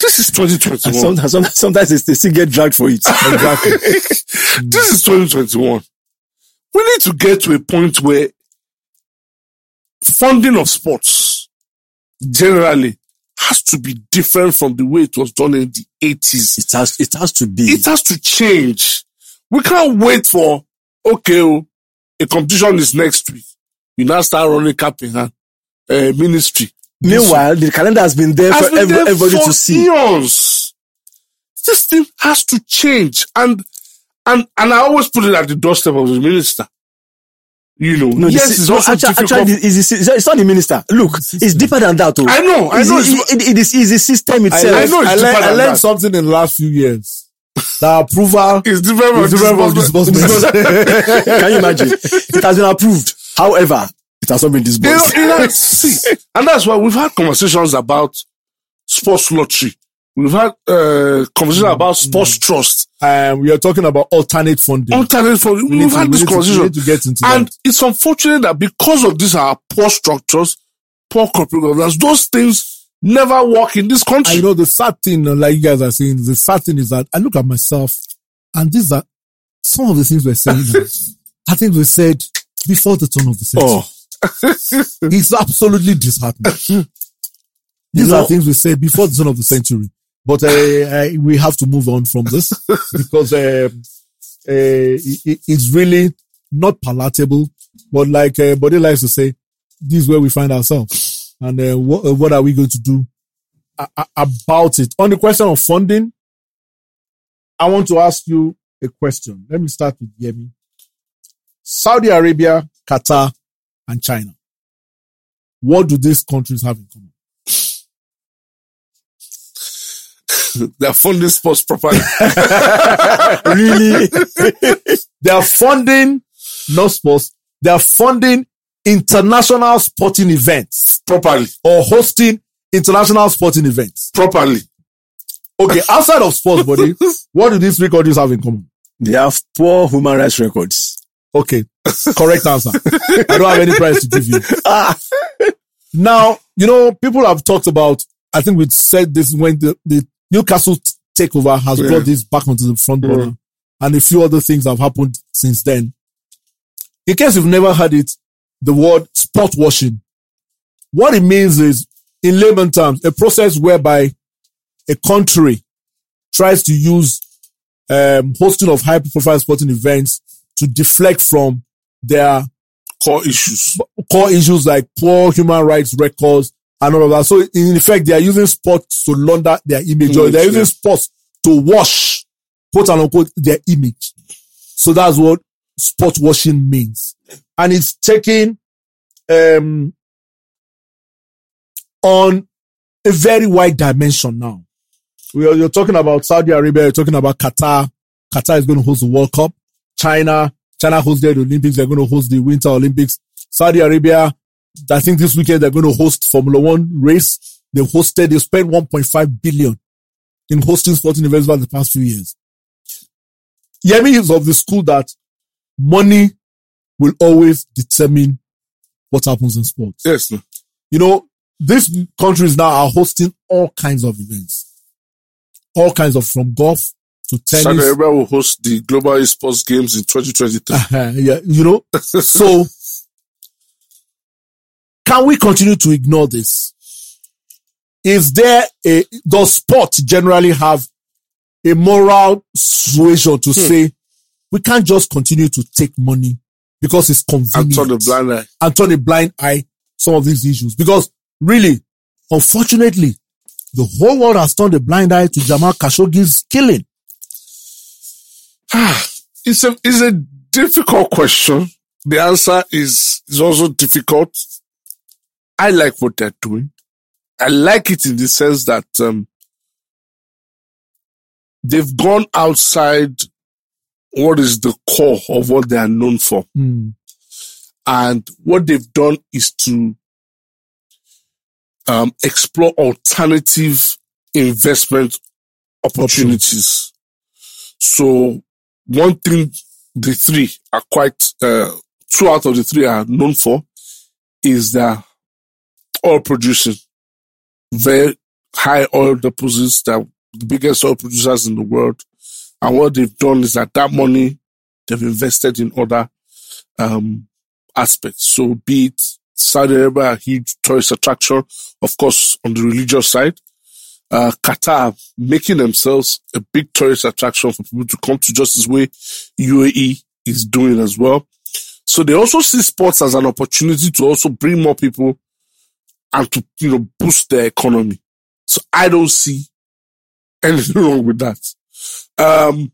[SPEAKER 2] this is
[SPEAKER 3] And
[SPEAKER 2] 2021.
[SPEAKER 3] sometimes, sometimes, sometimes they, they still get dragged for it.
[SPEAKER 1] Exactly.
[SPEAKER 2] this is 2021. We need to get to a point where funding of sports generally has to be different from the way it was done in the 80s.
[SPEAKER 3] It has, it has to be.
[SPEAKER 2] It has to change. We can't wait for, okay, oh, a competition is next week. You now start running cap in hand, uh, ministry.
[SPEAKER 3] Meanwhile, the calendar has been there
[SPEAKER 2] Has
[SPEAKER 3] for
[SPEAKER 2] been
[SPEAKER 3] every,
[SPEAKER 2] there
[SPEAKER 3] everybody
[SPEAKER 2] for
[SPEAKER 3] to see.
[SPEAKER 2] eons. This thing has to change. And, and, and I always put it at the doorstep of the minister. You know,
[SPEAKER 3] No, the
[SPEAKER 2] yes,
[SPEAKER 3] sy-
[SPEAKER 2] it's
[SPEAKER 3] no,
[SPEAKER 2] also
[SPEAKER 3] actually,
[SPEAKER 2] difficult.
[SPEAKER 3] actually, it's, the sy- it's not the minister. Look, it's deeper than that. Oh.
[SPEAKER 2] I know, I
[SPEAKER 3] it's,
[SPEAKER 2] know. It's,
[SPEAKER 3] it, it is, it's the system
[SPEAKER 1] I,
[SPEAKER 3] itself.
[SPEAKER 1] learned,
[SPEAKER 2] know it's
[SPEAKER 1] I learned,
[SPEAKER 2] different
[SPEAKER 1] I learned
[SPEAKER 2] that.
[SPEAKER 1] something in the last few years. The approval
[SPEAKER 2] different
[SPEAKER 1] is different from
[SPEAKER 2] disbursement.
[SPEAKER 1] disbursement.
[SPEAKER 3] Can you imagine? It has been approved. However, it has not been
[SPEAKER 2] You know,
[SPEAKER 3] disbursed.
[SPEAKER 2] you know, see, and that's why we've had conversations about sports lottery. We've had uh, conversations about sports trust.
[SPEAKER 1] um, we are talking about alternate funding.
[SPEAKER 2] Alternate for
[SPEAKER 1] We
[SPEAKER 2] we've
[SPEAKER 1] to-
[SPEAKER 2] had this
[SPEAKER 1] to-
[SPEAKER 2] conversation,
[SPEAKER 1] need to get into
[SPEAKER 2] and
[SPEAKER 1] that.
[SPEAKER 2] it's unfortunate that because of these our poor structures, poor corporate governance, those things never work in this country.
[SPEAKER 1] you know, the sad thing, uh, like you guys are saying, the sad thing is that I look at myself and these are some of the things we're saying are things we said before the turn of the century.
[SPEAKER 3] Oh,
[SPEAKER 1] it's absolutely disheartening. These
[SPEAKER 3] know-
[SPEAKER 1] are things we said before the turn of the century, but uh, uh, we have to move on from this because um, uh, it, it- it's really not palatable. But like uh, Bode likes to say, this is where we find ourselves, and uh, what, uh, what are we going to do a- a- about it? On the question of funding, I want to ask you a question. Let me start with Yemi. Saudi Arabia, Qatar, and China. What do these countries have in common?
[SPEAKER 2] They're funding sports properly.
[SPEAKER 1] really? they are funding, not sports, they are funding international sporting events
[SPEAKER 2] properly.
[SPEAKER 1] or hosting international sporting events.
[SPEAKER 2] Properly.
[SPEAKER 1] Okay, outside of sports, buddy, what do these three countries have in common?
[SPEAKER 3] They have poor human rights records.
[SPEAKER 1] Okay, correct answer. I don't have any prize to give you.
[SPEAKER 3] Ah,
[SPEAKER 1] Now, you know, people have talked about, I think we said this when the, the Newcastle takeover has
[SPEAKER 2] Yeah.
[SPEAKER 1] brought this back onto the front burner and a few other things have happened since then. In case you've never heard it, the word sport washing. What it means is, in layman terms, a process whereby a country tries to use um, hosting of high profile sporting events to deflect from their
[SPEAKER 2] Core issues.
[SPEAKER 1] core issues like poor human rights records and all of that. So in effect, they are using sports to launder their image, or they're using
[SPEAKER 2] yeah.
[SPEAKER 1] sports to wash, quote unquote, their image. So that's what sport washing means. And it's taking, um, on a very wide dimension now. We are, you're talking about Saudi Arabia, you're talking about Qatar. Qatar is going to host the World Cup. China, China hosted the Olympics. They're going to host the Winter Olympics. Saudi Arabia, I think this weekend they're going to host Formula One race. They hosted, they spent 1.5 billion in hosting sporting events over the past few years. Yemi is of the school that money will always determine what happens in sports.
[SPEAKER 2] Yes. no.
[SPEAKER 1] You know, these countries now are hosting all kinds of events. All kinds of, from golf to tennis. Saudi.
[SPEAKER 2] Arabia will host the Global Esports Games in 2023.
[SPEAKER 1] Uh, yeah, you know, so can we continue to ignore this? Is there a, does sport generally have a moral suasion to say we can't just continue to take money because it's
[SPEAKER 2] and
[SPEAKER 1] convenient
[SPEAKER 2] turn the blind eye.
[SPEAKER 1] and turn a blind eye some of these issues because really, unfortunately, the whole world has turned a blind eye to Jamal Khashoggi's killing.
[SPEAKER 2] It's a, it's a difficult question. The answer is, is also difficult. I like what they're doing. I like it in the sense that, um, they've gone outside what is the core of what they are known for. And what they've done is to um, explore alternative investment opportunities. So one thing the three are quite, uh, two out of the three are known for is their oil producing. Very high oil deposits, the biggest oil producers in the world. And what they've done is that that money they've invested in other, um, aspects. So be it Saudi Arabia, a huge tourist attraction, of course, on the religious side. Uh, Qatar making themselves a big tourist attraction for people to come to just as way UAE is doing as well. So they also see sports as an opportunity to also bring more people and to, you know, boost their economy. So I don't see anything wrong with that. Um,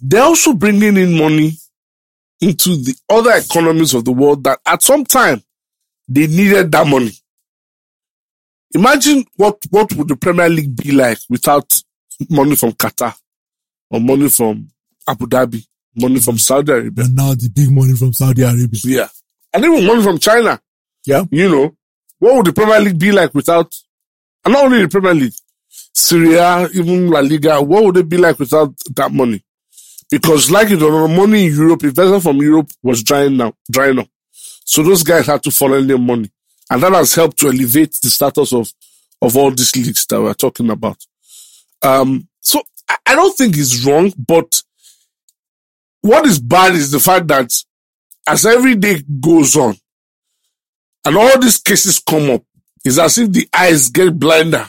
[SPEAKER 2] they're also bringing in money into the other economies of the world that at some time they needed that money. Imagine what, what would the Premier League be like without money from Qatar or money from Abu Dhabi, money from Saudi Arabia.
[SPEAKER 1] And now the big money from Saudi Arabia.
[SPEAKER 2] Yeah. And even money from China.
[SPEAKER 1] Yeah.
[SPEAKER 2] You know, what would the Premier League be like without, and not only the Premier League, Serie A, even La Liga, what would it be like without that money? Because like it or not, money in Europe, investment from Europe was drying now, drying up. So those guys had to funnel their money. And that has helped to elevate the status of, of all these leagues that we're talking about. Um, so I, I don't think it's wrong, but what is bad is the fact that as every day goes on, and all these cases come up, it's as if the eyes get blinder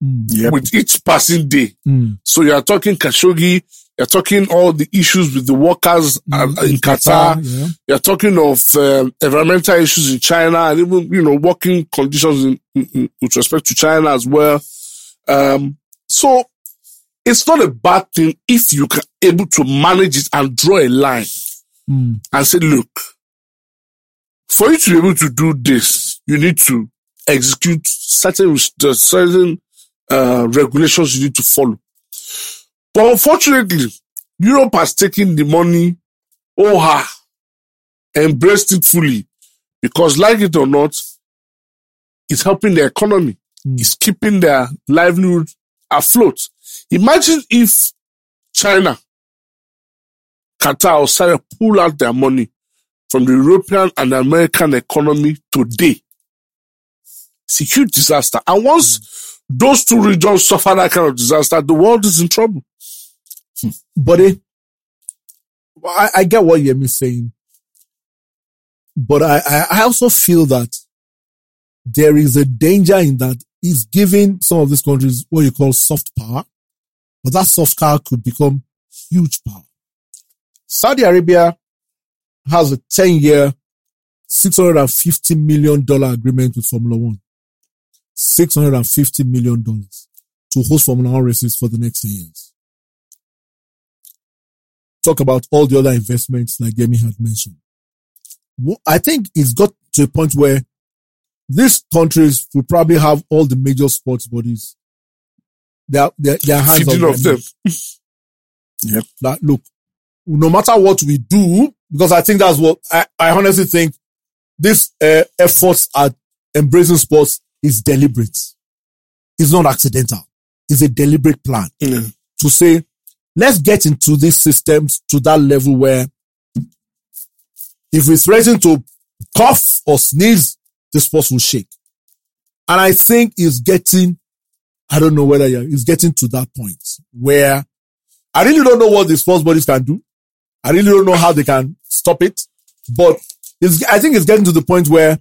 [SPEAKER 3] Yep.
[SPEAKER 2] with each passing day.
[SPEAKER 1] Mm.
[SPEAKER 2] So you are talking Khashoggi, you're talking all the issues with the workers uh, in Qatar,
[SPEAKER 1] yeah.
[SPEAKER 2] you're talking of um, environmental issues in China and even, you know, working conditions in, in, in- with respect to China as well. Um, so it's not a bad thing if you can able to manage it and draw a line
[SPEAKER 1] Mm.
[SPEAKER 2] and say, look, for you to be able to do this, you need to execute certain, certain, uh, regulations you need to follow. But unfortunately, Europe has taken the money, oh ha, embraced it fully because like it or not, it's helping the economy.
[SPEAKER 1] Mm.
[SPEAKER 2] It's keeping their livelihood afloat. Imagine if China, Qatar or Saudi pull out their money from the European and American economy today. It's a huge disaster. And once those two regions suffer that kind of disaster, the world is in trouble. Hmm.
[SPEAKER 1] But it, I, I get what Yemi's saying. But I, I, also feel that there is a danger in that he's giving some of these countries what you call soft power, but that soft power could become huge power. Saudi Arabia has a 10 year, $650 million agreement with Formula One. $650 million to host Formula One races for the next 10 years talk about all the other investments like Yemi had mentioned. I think it's got to a point where these countries will probably have all the major sports bodies. Their, their, their hands on
[SPEAKER 2] of them.
[SPEAKER 1] that look, no matter what we do, because I think that's what I, I honestly think this uh, efforts at embracing sports is deliberate. It's not accidental. It's a deliberate plan
[SPEAKER 2] Yeah.
[SPEAKER 1] to say, let's get into these systems to that level where if we threaten to cough or sneeze, the sports will shake. And I think it's getting, I don't know whether it's getting to that point where I really don't know what the sports bodies can do. I really don't know how they can stop it, but it's, I think it's getting to the point where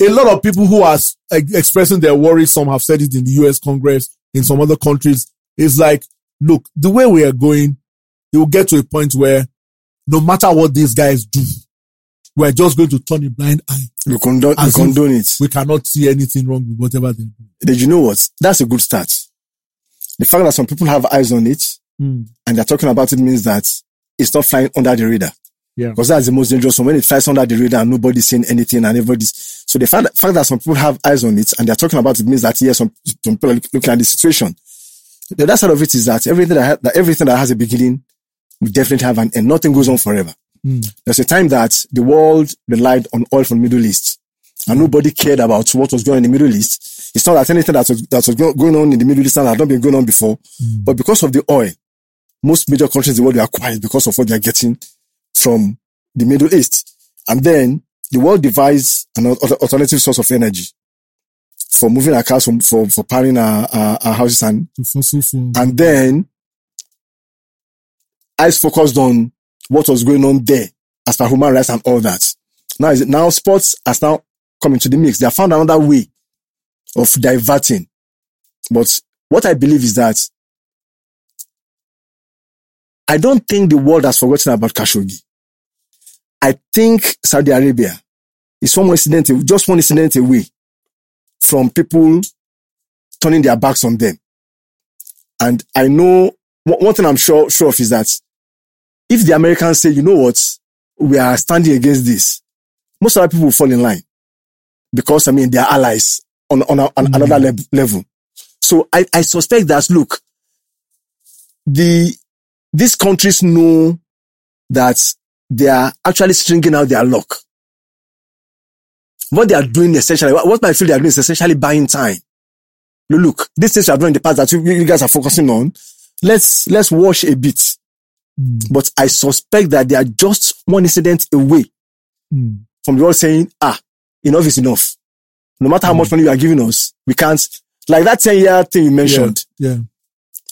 [SPEAKER 1] a lot of people who are expressing their worries, some have said it in the US Congress, in some other countries, is like, look, the way we are going, it will get to a point where no matter what these guys do, we're just going to turn a blind eye.
[SPEAKER 3] We condone, we condone it.
[SPEAKER 1] We cannot see anything wrong with whatever they do.
[SPEAKER 3] Did you know what? That's a good start. The fact that some people have eyes on it hmm. and they're talking about it means that it's not flying under the radar.
[SPEAKER 1] Yeah.
[SPEAKER 3] Because that's the most dangerous one. When it flies under the radar and nobody's saying anything and everybody's, so the fact that, fact that some people have eyes on it and they're talking about it means that yes, some, some people are look- looking at the situation. The other side of it is that everything that, ha- that everything that has a beginning will definitely have an end. Nothing goes on forever. Hmm. There's a time that the world relied on oil from the Middle East and nobody cared about what was going on in the Middle East. It's not that anything that was, that was going on in the Middle East had not been going on before, hmm. but because of the oil, most major countries in the world were quiet because of what they are getting from the Middle East. And then the world devised an al- al- alternative source of energy for moving our cars from, for, for powering our, our, our houses and
[SPEAKER 1] To fossil fuel.
[SPEAKER 3] and then eyes focused on what was going on there as per human rights and all that. Now, is it, now sports has now come into the mix. They have found another way of diverting. But what I believe is that I don't think the world has forgotten about Khashoggi. I think Saudi Arabia is one incident, just one incident away from people turning their backs on them. And I know one thing I'm sure, sure of is that if the Americans say, you know what, we are standing against this, most other people will fall in line because I mean, they are allies on, on, a, on mm. another leb- level. So I, I suspect that, look, the, these countries know that they are actually stringing out their luck. What they are doing essentially, what I feel they are doing is essentially buying time. Look, these things we have done in the past that you, you guys are focusing on, let's, let's wash a bit. But I suspect that they are just one incident away
[SPEAKER 1] Mm.
[SPEAKER 3] from the world saying, ah, enough is enough. No matter how much money you are giving us, we can't, like that 10 year thing you mentioned,
[SPEAKER 1] Yeah.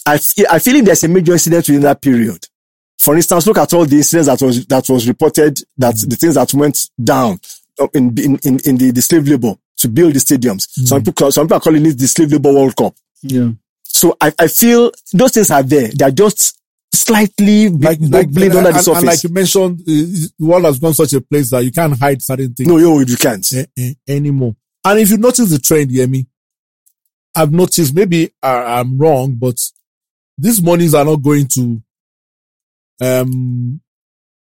[SPEAKER 3] I, I feel there's a major incident within that period, for instance, look at all the incidents that was that was reported that the things that went down uh, in in in, in the, the slave labor to build the stadiums. Some people some people are calling it the slave labor World Cup.
[SPEAKER 1] Yeah.
[SPEAKER 3] So I, I feel those things are there. They are just slightly
[SPEAKER 1] Like,
[SPEAKER 3] like,
[SPEAKER 1] like,
[SPEAKER 3] blade
[SPEAKER 1] and,
[SPEAKER 3] under the
[SPEAKER 1] and like you mentioned, uh, the world has gone such a place that you can't hide certain things.
[SPEAKER 3] no, yo, you can't.
[SPEAKER 1] eh, eh, anymore. And if you notice the trend, Yemi, I've noticed maybe I, I'm wrong, but these monies are not going to um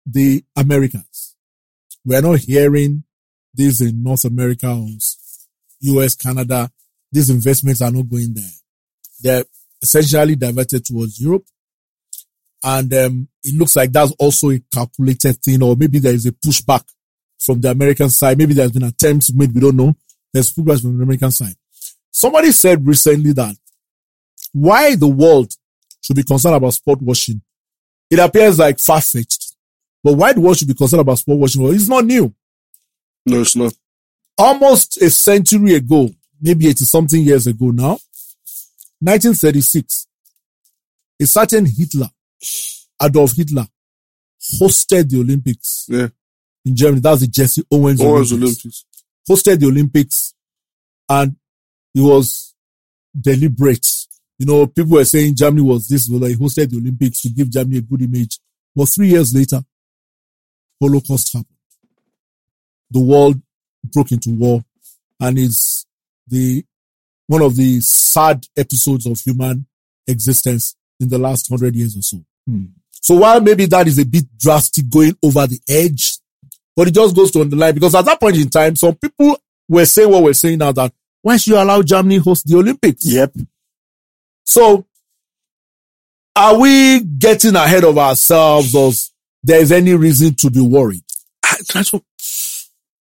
[SPEAKER 1] the Americans. We're not hearing this in North America or US, Canada. These investments are not going there. They're essentially diverted towards Europe. And um, it looks like that's also a calculated thing, or maybe there is a pushback from the American side. Maybe there's been attempts made, we don't know. There's pushback from the American side. Somebody said recently that why the world should be concerned about sport washing. It appears like far-fetched, but why the world should be concerned about sport washing? It's not new.
[SPEAKER 2] No, it's not.
[SPEAKER 1] Almost a century ago, maybe 80 something years ago now, 1936, a certain Hitler, Adolf Hitler, hosted the Olympics
[SPEAKER 2] Yeah.
[SPEAKER 1] in Germany. That's the Jesse Owens,
[SPEAKER 2] Owens
[SPEAKER 1] Olympics.
[SPEAKER 2] Olympics.
[SPEAKER 1] hosted the Olympics and it was deliberate. You know, people were saying Germany was this, but he hosted the Olympics to give Germany a good image. But three years later, Holocaust happened. The world broke into war and it's the, one of the sad episodes of human existence in the last hundred years or so. Hmm. So while maybe that is a bit drastic going over the edge, but it just goes to underline because at that point in time, some people were saying what we're saying now that why should you allow Germany host the Olympics?
[SPEAKER 3] Yep.
[SPEAKER 1] So are we getting ahead of ourselves or there's any reason to be worried?
[SPEAKER 2] I,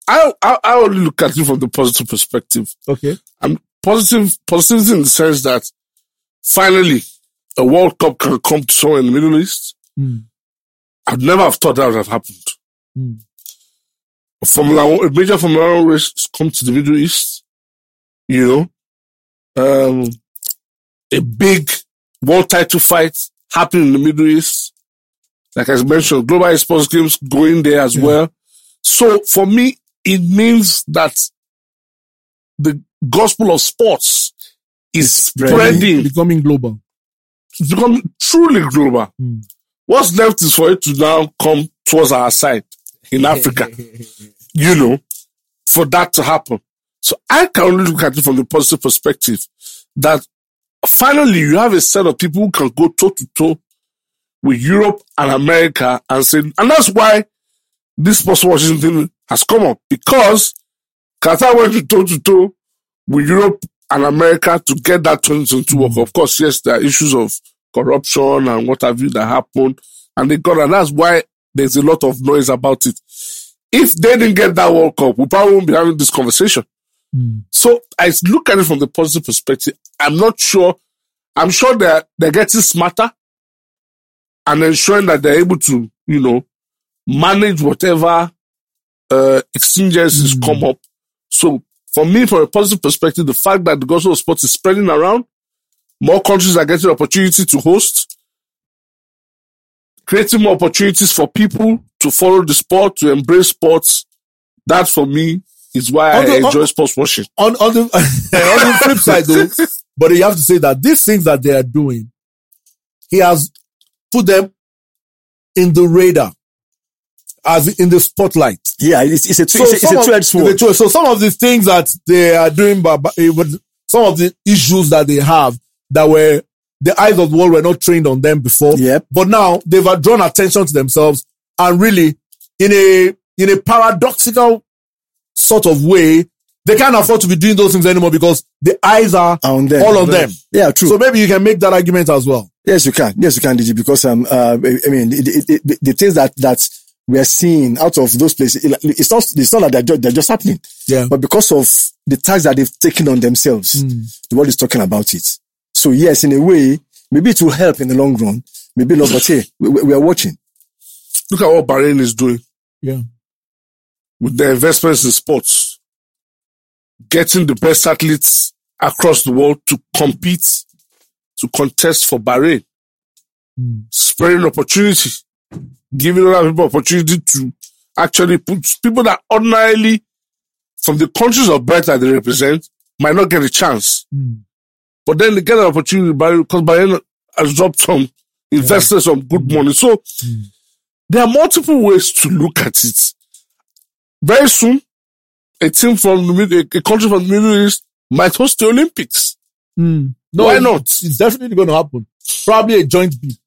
[SPEAKER 2] I, I, I only look at it from the positive perspective.
[SPEAKER 1] Okay.
[SPEAKER 2] I'm positive, positive in the sense that finally a World Cup can come to somewhere in the Middle East.
[SPEAKER 1] Mm.
[SPEAKER 2] I'd never have thought that would have happened.
[SPEAKER 1] Mm.
[SPEAKER 2] A Formula One, a major Formula One race come to the Middle East, you know, um, a big world title fight happening in the Middle East. Like I mentioned, Global Esports Games going there as
[SPEAKER 1] Yeah.
[SPEAKER 2] well. So for me, it means that the gospel of sports is spreading,
[SPEAKER 1] Becoming global.
[SPEAKER 2] it's become truly global.
[SPEAKER 1] Mm.
[SPEAKER 2] What's left is for it to now come towards our side in Africa, you know, for that to happen. So I can only look at it from the positive perspective that finally you have a set of people who can go toe to toe with Europe and America and say, and that's why this sports washing thing has come up because Qatar went to toe to toe with Europe and America to get that 2022 World Cup. Of course, yes, there are issues of corruption and what have you that happened, and they got, and that's why there's a lot of noise about it. If they didn't get that World Cup, we probably won't be having this conversation.
[SPEAKER 1] Mm.
[SPEAKER 2] So I look at it from the positive perspective. I'm not sure. I'm sure they're they're getting smarter and ensuring that they're able to, you know, manage whatever uh exchanges
[SPEAKER 1] Mm.
[SPEAKER 2] come up. So for me, from a positive perspective, the fact that the gospel of sports is spreading around, more countries are getting opportunity to host, creating more opportunities for people to follow the sport, to embrace sports. That for me is why I
[SPEAKER 1] Although-
[SPEAKER 2] enjoy sports watching.
[SPEAKER 1] on, on the, on the flip side though, but you have to say that these things that they are doing, he has put them in the radar as in the spotlight.
[SPEAKER 3] Yeah, it's, it's a,
[SPEAKER 1] So
[SPEAKER 3] it's a, it's a
[SPEAKER 1] of- it's
[SPEAKER 3] sword.
[SPEAKER 1] a So some of the things that they are doing, but, but eh, but some of the issues that they have that were the eyes of the world were not trained on them before.
[SPEAKER 3] Yep.
[SPEAKER 1] But now they've drawn attention to themselves and really in a, in a paradoxical sort of way, they can't afford to be doing those things anymore because the eyes are
[SPEAKER 3] On them.
[SPEAKER 1] all on them.
[SPEAKER 3] Yeah, true.
[SPEAKER 1] So maybe you can make that argument as well.
[SPEAKER 3] Yes, you can. Yes, you can, DG, because, um, uh, I mean, the, the, the, the things that, that we are seeing out of those places, it- it's not, it's not that they're just, they're just happening,
[SPEAKER 1] Yeah.
[SPEAKER 3] but because of the tax that they've taken on themselves, the world is talking about it. So yes, in a way, maybe it will help in the long run. Maybe not, but hey, we, we we are watching.
[SPEAKER 2] Look at what Bahrain is doing
[SPEAKER 1] Yeah.
[SPEAKER 2] With their investments in sports, getting the best athletes across the world to compete, to contest for Bahrain,
[SPEAKER 1] Mm.
[SPEAKER 2] spreading opportunity giving other people opportunity to actually put people that ordinarily from the countries of birth that they represent might not get a chance.
[SPEAKER 1] Mm.
[SPEAKER 2] But then they get an opportunity by because Bahrain has dropped some invested some good money. So there are multiple ways to look at it. Very soon, a team from the a, country from the Middle East might host the Olympics.
[SPEAKER 1] Mm. No,
[SPEAKER 2] Why not?
[SPEAKER 1] It's definitely going to happen. Probably a joint bid.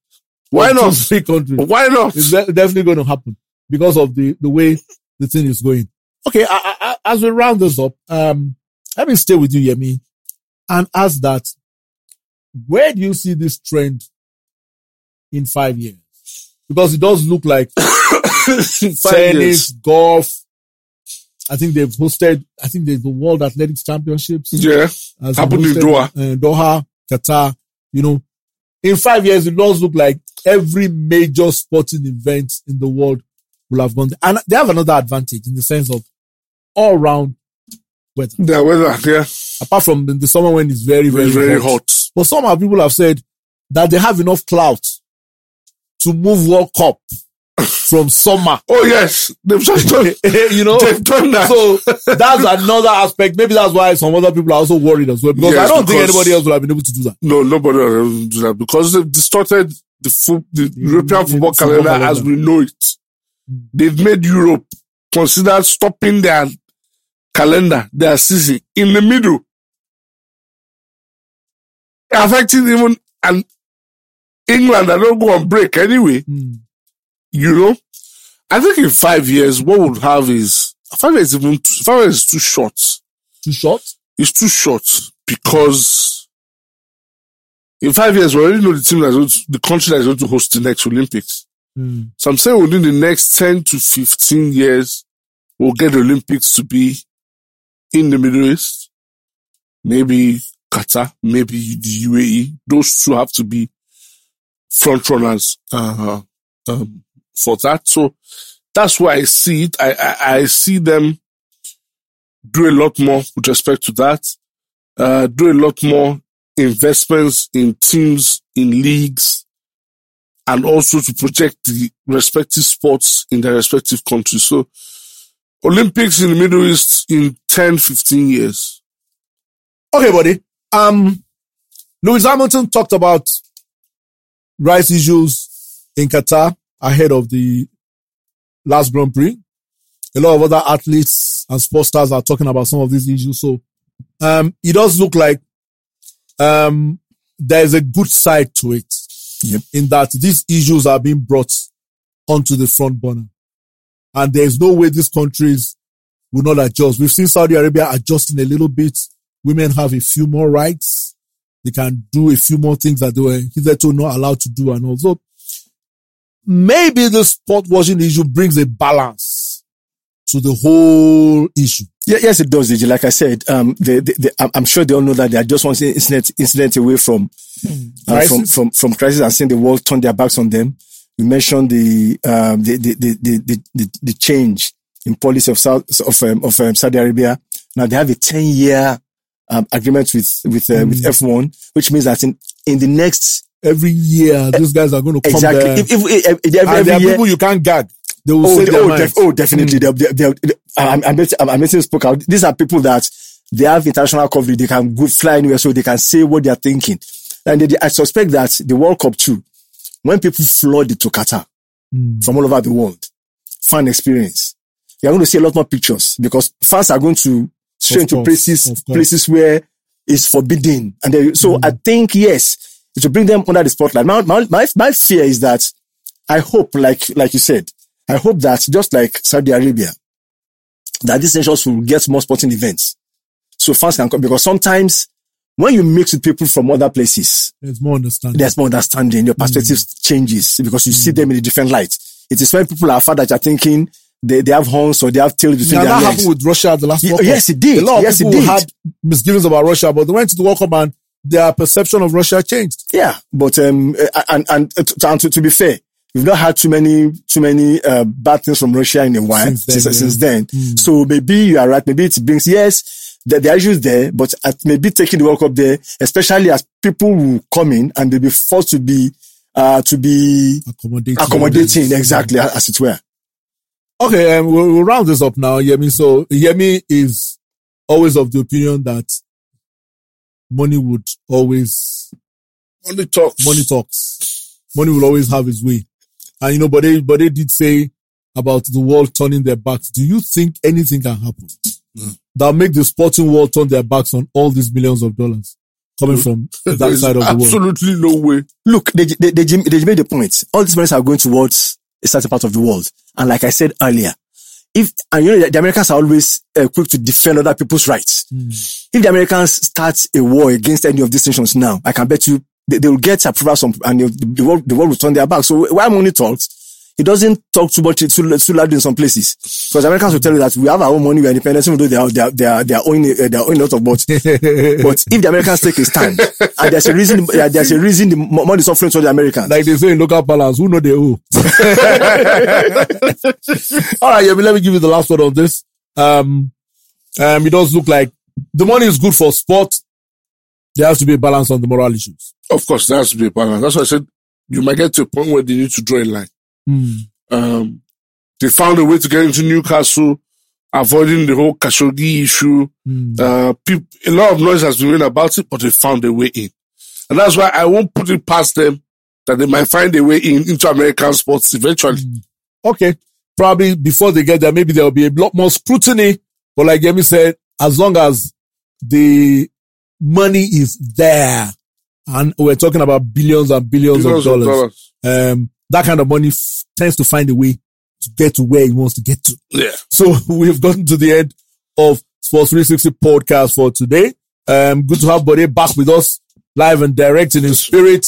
[SPEAKER 2] Why not?
[SPEAKER 1] Three countries.
[SPEAKER 2] Why not?
[SPEAKER 1] It's de- definitely going to happen because of the, the way the thing is going. Okay, I, I, as we round this up, um, let me stay with you, Yemi, and ask that where do you see this trend in five years? Because it does look like tennis, golf. I think they've hosted. I think there's the World Athletics Championships.
[SPEAKER 2] Yeah. Happened in
[SPEAKER 1] hosted, uh, Doha, Qatar. You know, in five years, it does look like every major sporting event in the world will have gone. There. And they have another advantage in the sense of all round weather.
[SPEAKER 2] The weather, yeah.
[SPEAKER 1] Apart from in the summer when it's very, very,
[SPEAKER 2] Very, very
[SPEAKER 1] hot.
[SPEAKER 2] hot.
[SPEAKER 1] But somehow people have said that they have enough clout to move World Cup from summer.
[SPEAKER 2] Oh, yes. They've just done,
[SPEAKER 1] you know,
[SPEAKER 2] they've done that.
[SPEAKER 1] so that's another aspect. Maybe that's why some other people are also worried as well. Because
[SPEAKER 2] Yes,
[SPEAKER 1] I don't think anybody else would have been able to do that.
[SPEAKER 2] no, nobody will do that because they've distorted the, fo- the European football
[SPEAKER 1] football
[SPEAKER 2] calendar as we know it. They've made Europe consider stopping their calendar, their season in the middle. Affecting even and England that don't go on break anyway.
[SPEAKER 1] Mm.
[SPEAKER 2] You know, I think in five years, what we'll have is five years even too, five years is too short.
[SPEAKER 1] Too short?
[SPEAKER 2] It's too short because in five years we already know the team that's going to, the country that is going to host the next Olympics.
[SPEAKER 1] Mm.
[SPEAKER 2] So I'm saying within the next ten to fifteen years, we'll get the Olympics to be in the Middle East, maybe Qatar, maybe the UAE. Those two have to be front runners uh, um, for that. So that's why I see it. I, I, I see them do a lot more with respect to that. Uh, do a lot more investments in teams, in leagues, and also to project the respective sports in their respective countries. So Olympics in the Middle East in 10, 15 years.
[SPEAKER 1] Okay, buddy. Um, Lewis Hamilton talked about rights issues in Qatar ahead of the last Grand Prix. A lot of other athletes and sports stars are talking about some of these issues. So, um, it does look like, um, there's a good side to it
[SPEAKER 3] Yep.
[SPEAKER 1] in that these issues are being brought onto the front burner. And there's no way these countries will not adjust. We've seen Saudi Arabia adjusting a little bit. Women have a few more rights. They can do a few more things that they were hitherto not allowed to do and also maybe the sport washing issue brings a balance to the whole issue.
[SPEAKER 3] Yeah, yes, it does, DJ. Like I said, um, they, they, they, I'm- sure they all know that they are just one incident, incident away from, uh, from,
[SPEAKER 1] Crisis?
[SPEAKER 3] from, from crisis and seeing the world turn their backs on them. We mentioned the, um, the, the, the, the, the, change in policy of South, of, um, of um, Saudi Arabia. Now they have a 10 year, um, agreement with, with, uh, with F1, which means that in, in the next,
[SPEAKER 1] Every year, eh, these guys are going to come
[SPEAKER 3] exactly,
[SPEAKER 1] there.
[SPEAKER 3] if, if, if, every,
[SPEAKER 1] and there are
[SPEAKER 3] year,
[SPEAKER 1] people you can't gag. They will
[SPEAKER 3] Oh,
[SPEAKER 1] say their
[SPEAKER 3] oh, def- oh, definitely. Hmm. They're, they're, they're, they're, I'm, I'm, I'm, I'm spoke out. These are people that they have international coverage. They can go fly anywhere, so they can say what they are thinking. And they, I suspect that the World Cup too, when people flood to Qatar
[SPEAKER 1] Mm.
[SPEAKER 3] from all over the world, fan experience, you're going to see a lot more pictures because fans are going to stray into places, places where it's forbidden. And they, so hmm. I think, yes, it will bring them under the spotlight. My, my, my, my fear is that I hope, like, like you said, I hope that just like Saudi Arabia, that these nations will get more sporting events. So fans can come because sometimes when you mix with people from other places,
[SPEAKER 1] There's more understanding.
[SPEAKER 3] there's more understanding. Your perspective mm. changes because you see mm. them in a different light. It is when people are far that you're thinking they, they have horns or they have tails between
[SPEAKER 1] Yeah,
[SPEAKER 3] their
[SPEAKER 1] that
[SPEAKER 3] legs.
[SPEAKER 1] happened with Russia at the last World Cup.
[SPEAKER 3] yes, it did.
[SPEAKER 1] A lot of
[SPEAKER 3] Yes, it
[SPEAKER 1] people
[SPEAKER 3] did.
[SPEAKER 1] had misgivings about Russia, but they went to the World Cup and their perception of Russia changed.
[SPEAKER 3] Yeah, but um, and and uh, to, and to, to be fair, we've not had too many too many uh, bad things from Russia in a while
[SPEAKER 1] Since then,
[SPEAKER 3] since,
[SPEAKER 1] yeah.
[SPEAKER 3] since then.
[SPEAKER 1] Mm.
[SPEAKER 3] So maybe you are right. Maybe it brings yes, there, there are issues there, but at maybe taking the World Cup there, especially as people will come in and they'll be forced to be uh, to be
[SPEAKER 1] accommodating.
[SPEAKER 3] accommodating, exactly as it were.
[SPEAKER 1] Okay, um, we'll, we'll round this up now, Yemi. So Yemi is always of the opinion that money would always
[SPEAKER 2] Money talks.
[SPEAKER 1] money talks. Money will always have its way. And you know, but they but they did say about the world turning their backs. Do you think anything can happen hmm. that make the sporting world turn their backs on all these millions of dollars coming hmm. from that side of the world?
[SPEAKER 2] absolutely no way.
[SPEAKER 3] Look, they, they, they, they made the point. All these monies are going towards a certain part of the world. And like I said earlier, if, and you know, the Americans are always uh, quick to defend other people's rights. If the Americans start a war against any of these nations now, I can bet you they, they will get approval from, and the, the world, the world will turn their back. So why money talks? He doesn't talk too much, too, too loud in some places. Because Americans will tell you that we have our own money, we are independent, even though they are, they are, they are, they are owning, uh, they are owning a lot of but, but if the Americans take a stand, and there's a reason, uh, there's a reason the money is suffering to the Americans.
[SPEAKER 1] like they say in local balance, who know they owe? All right, Yemi, let me give you the last word on this. Um, um, it does look like the money is good for sport. There has to be a balance on the moral issues.
[SPEAKER 2] Of course, there has to be a balance. That's why I said you might get to a point where they need to draw a line. Um, they found a way to get into Newcastle, avoiding the whole Khashoggi issue. Uh, peop a lot of noise has been made about it, but they found a way in. And that's why I won't put it past them that they might find a way in into American sports eventually.
[SPEAKER 1] Okay. Probably before they get there, maybe there will be a lot more scrutiny. But like Yemi said, as long as the money is there, and we're talking about billions and billions,
[SPEAKER 2] Billions
[SPEAKER 1] of
[SPEAKER 2] of
[SPEAKER 1] dollars,
[SPEAKER 2] dollars.
[SPEAKER 1] um, that kind of money f- tends to find a way to get to where he wants to get to.
[SPEAKER 2] Yeah.
[SPEAKER 1] So we've gotten to the end of Sports 360 podcast for today. Um, good to have Bode back with us live and direct in spirit.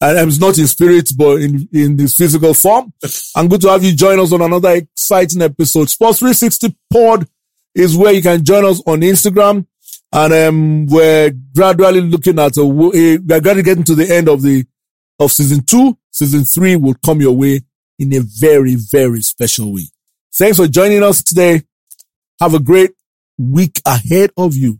[SPEAKER 1] And um, it's not in spirit, but in, in this physical form. And good to have you join us on another exciting episode. Sports 360 pod is where you can join us on Instagram. And, um, we're gradually looking at a we're gradually getting to the end of the, of season two. Season three will come your way in a very, very special way. Thanks for joining us today. Have a great week ahead of you.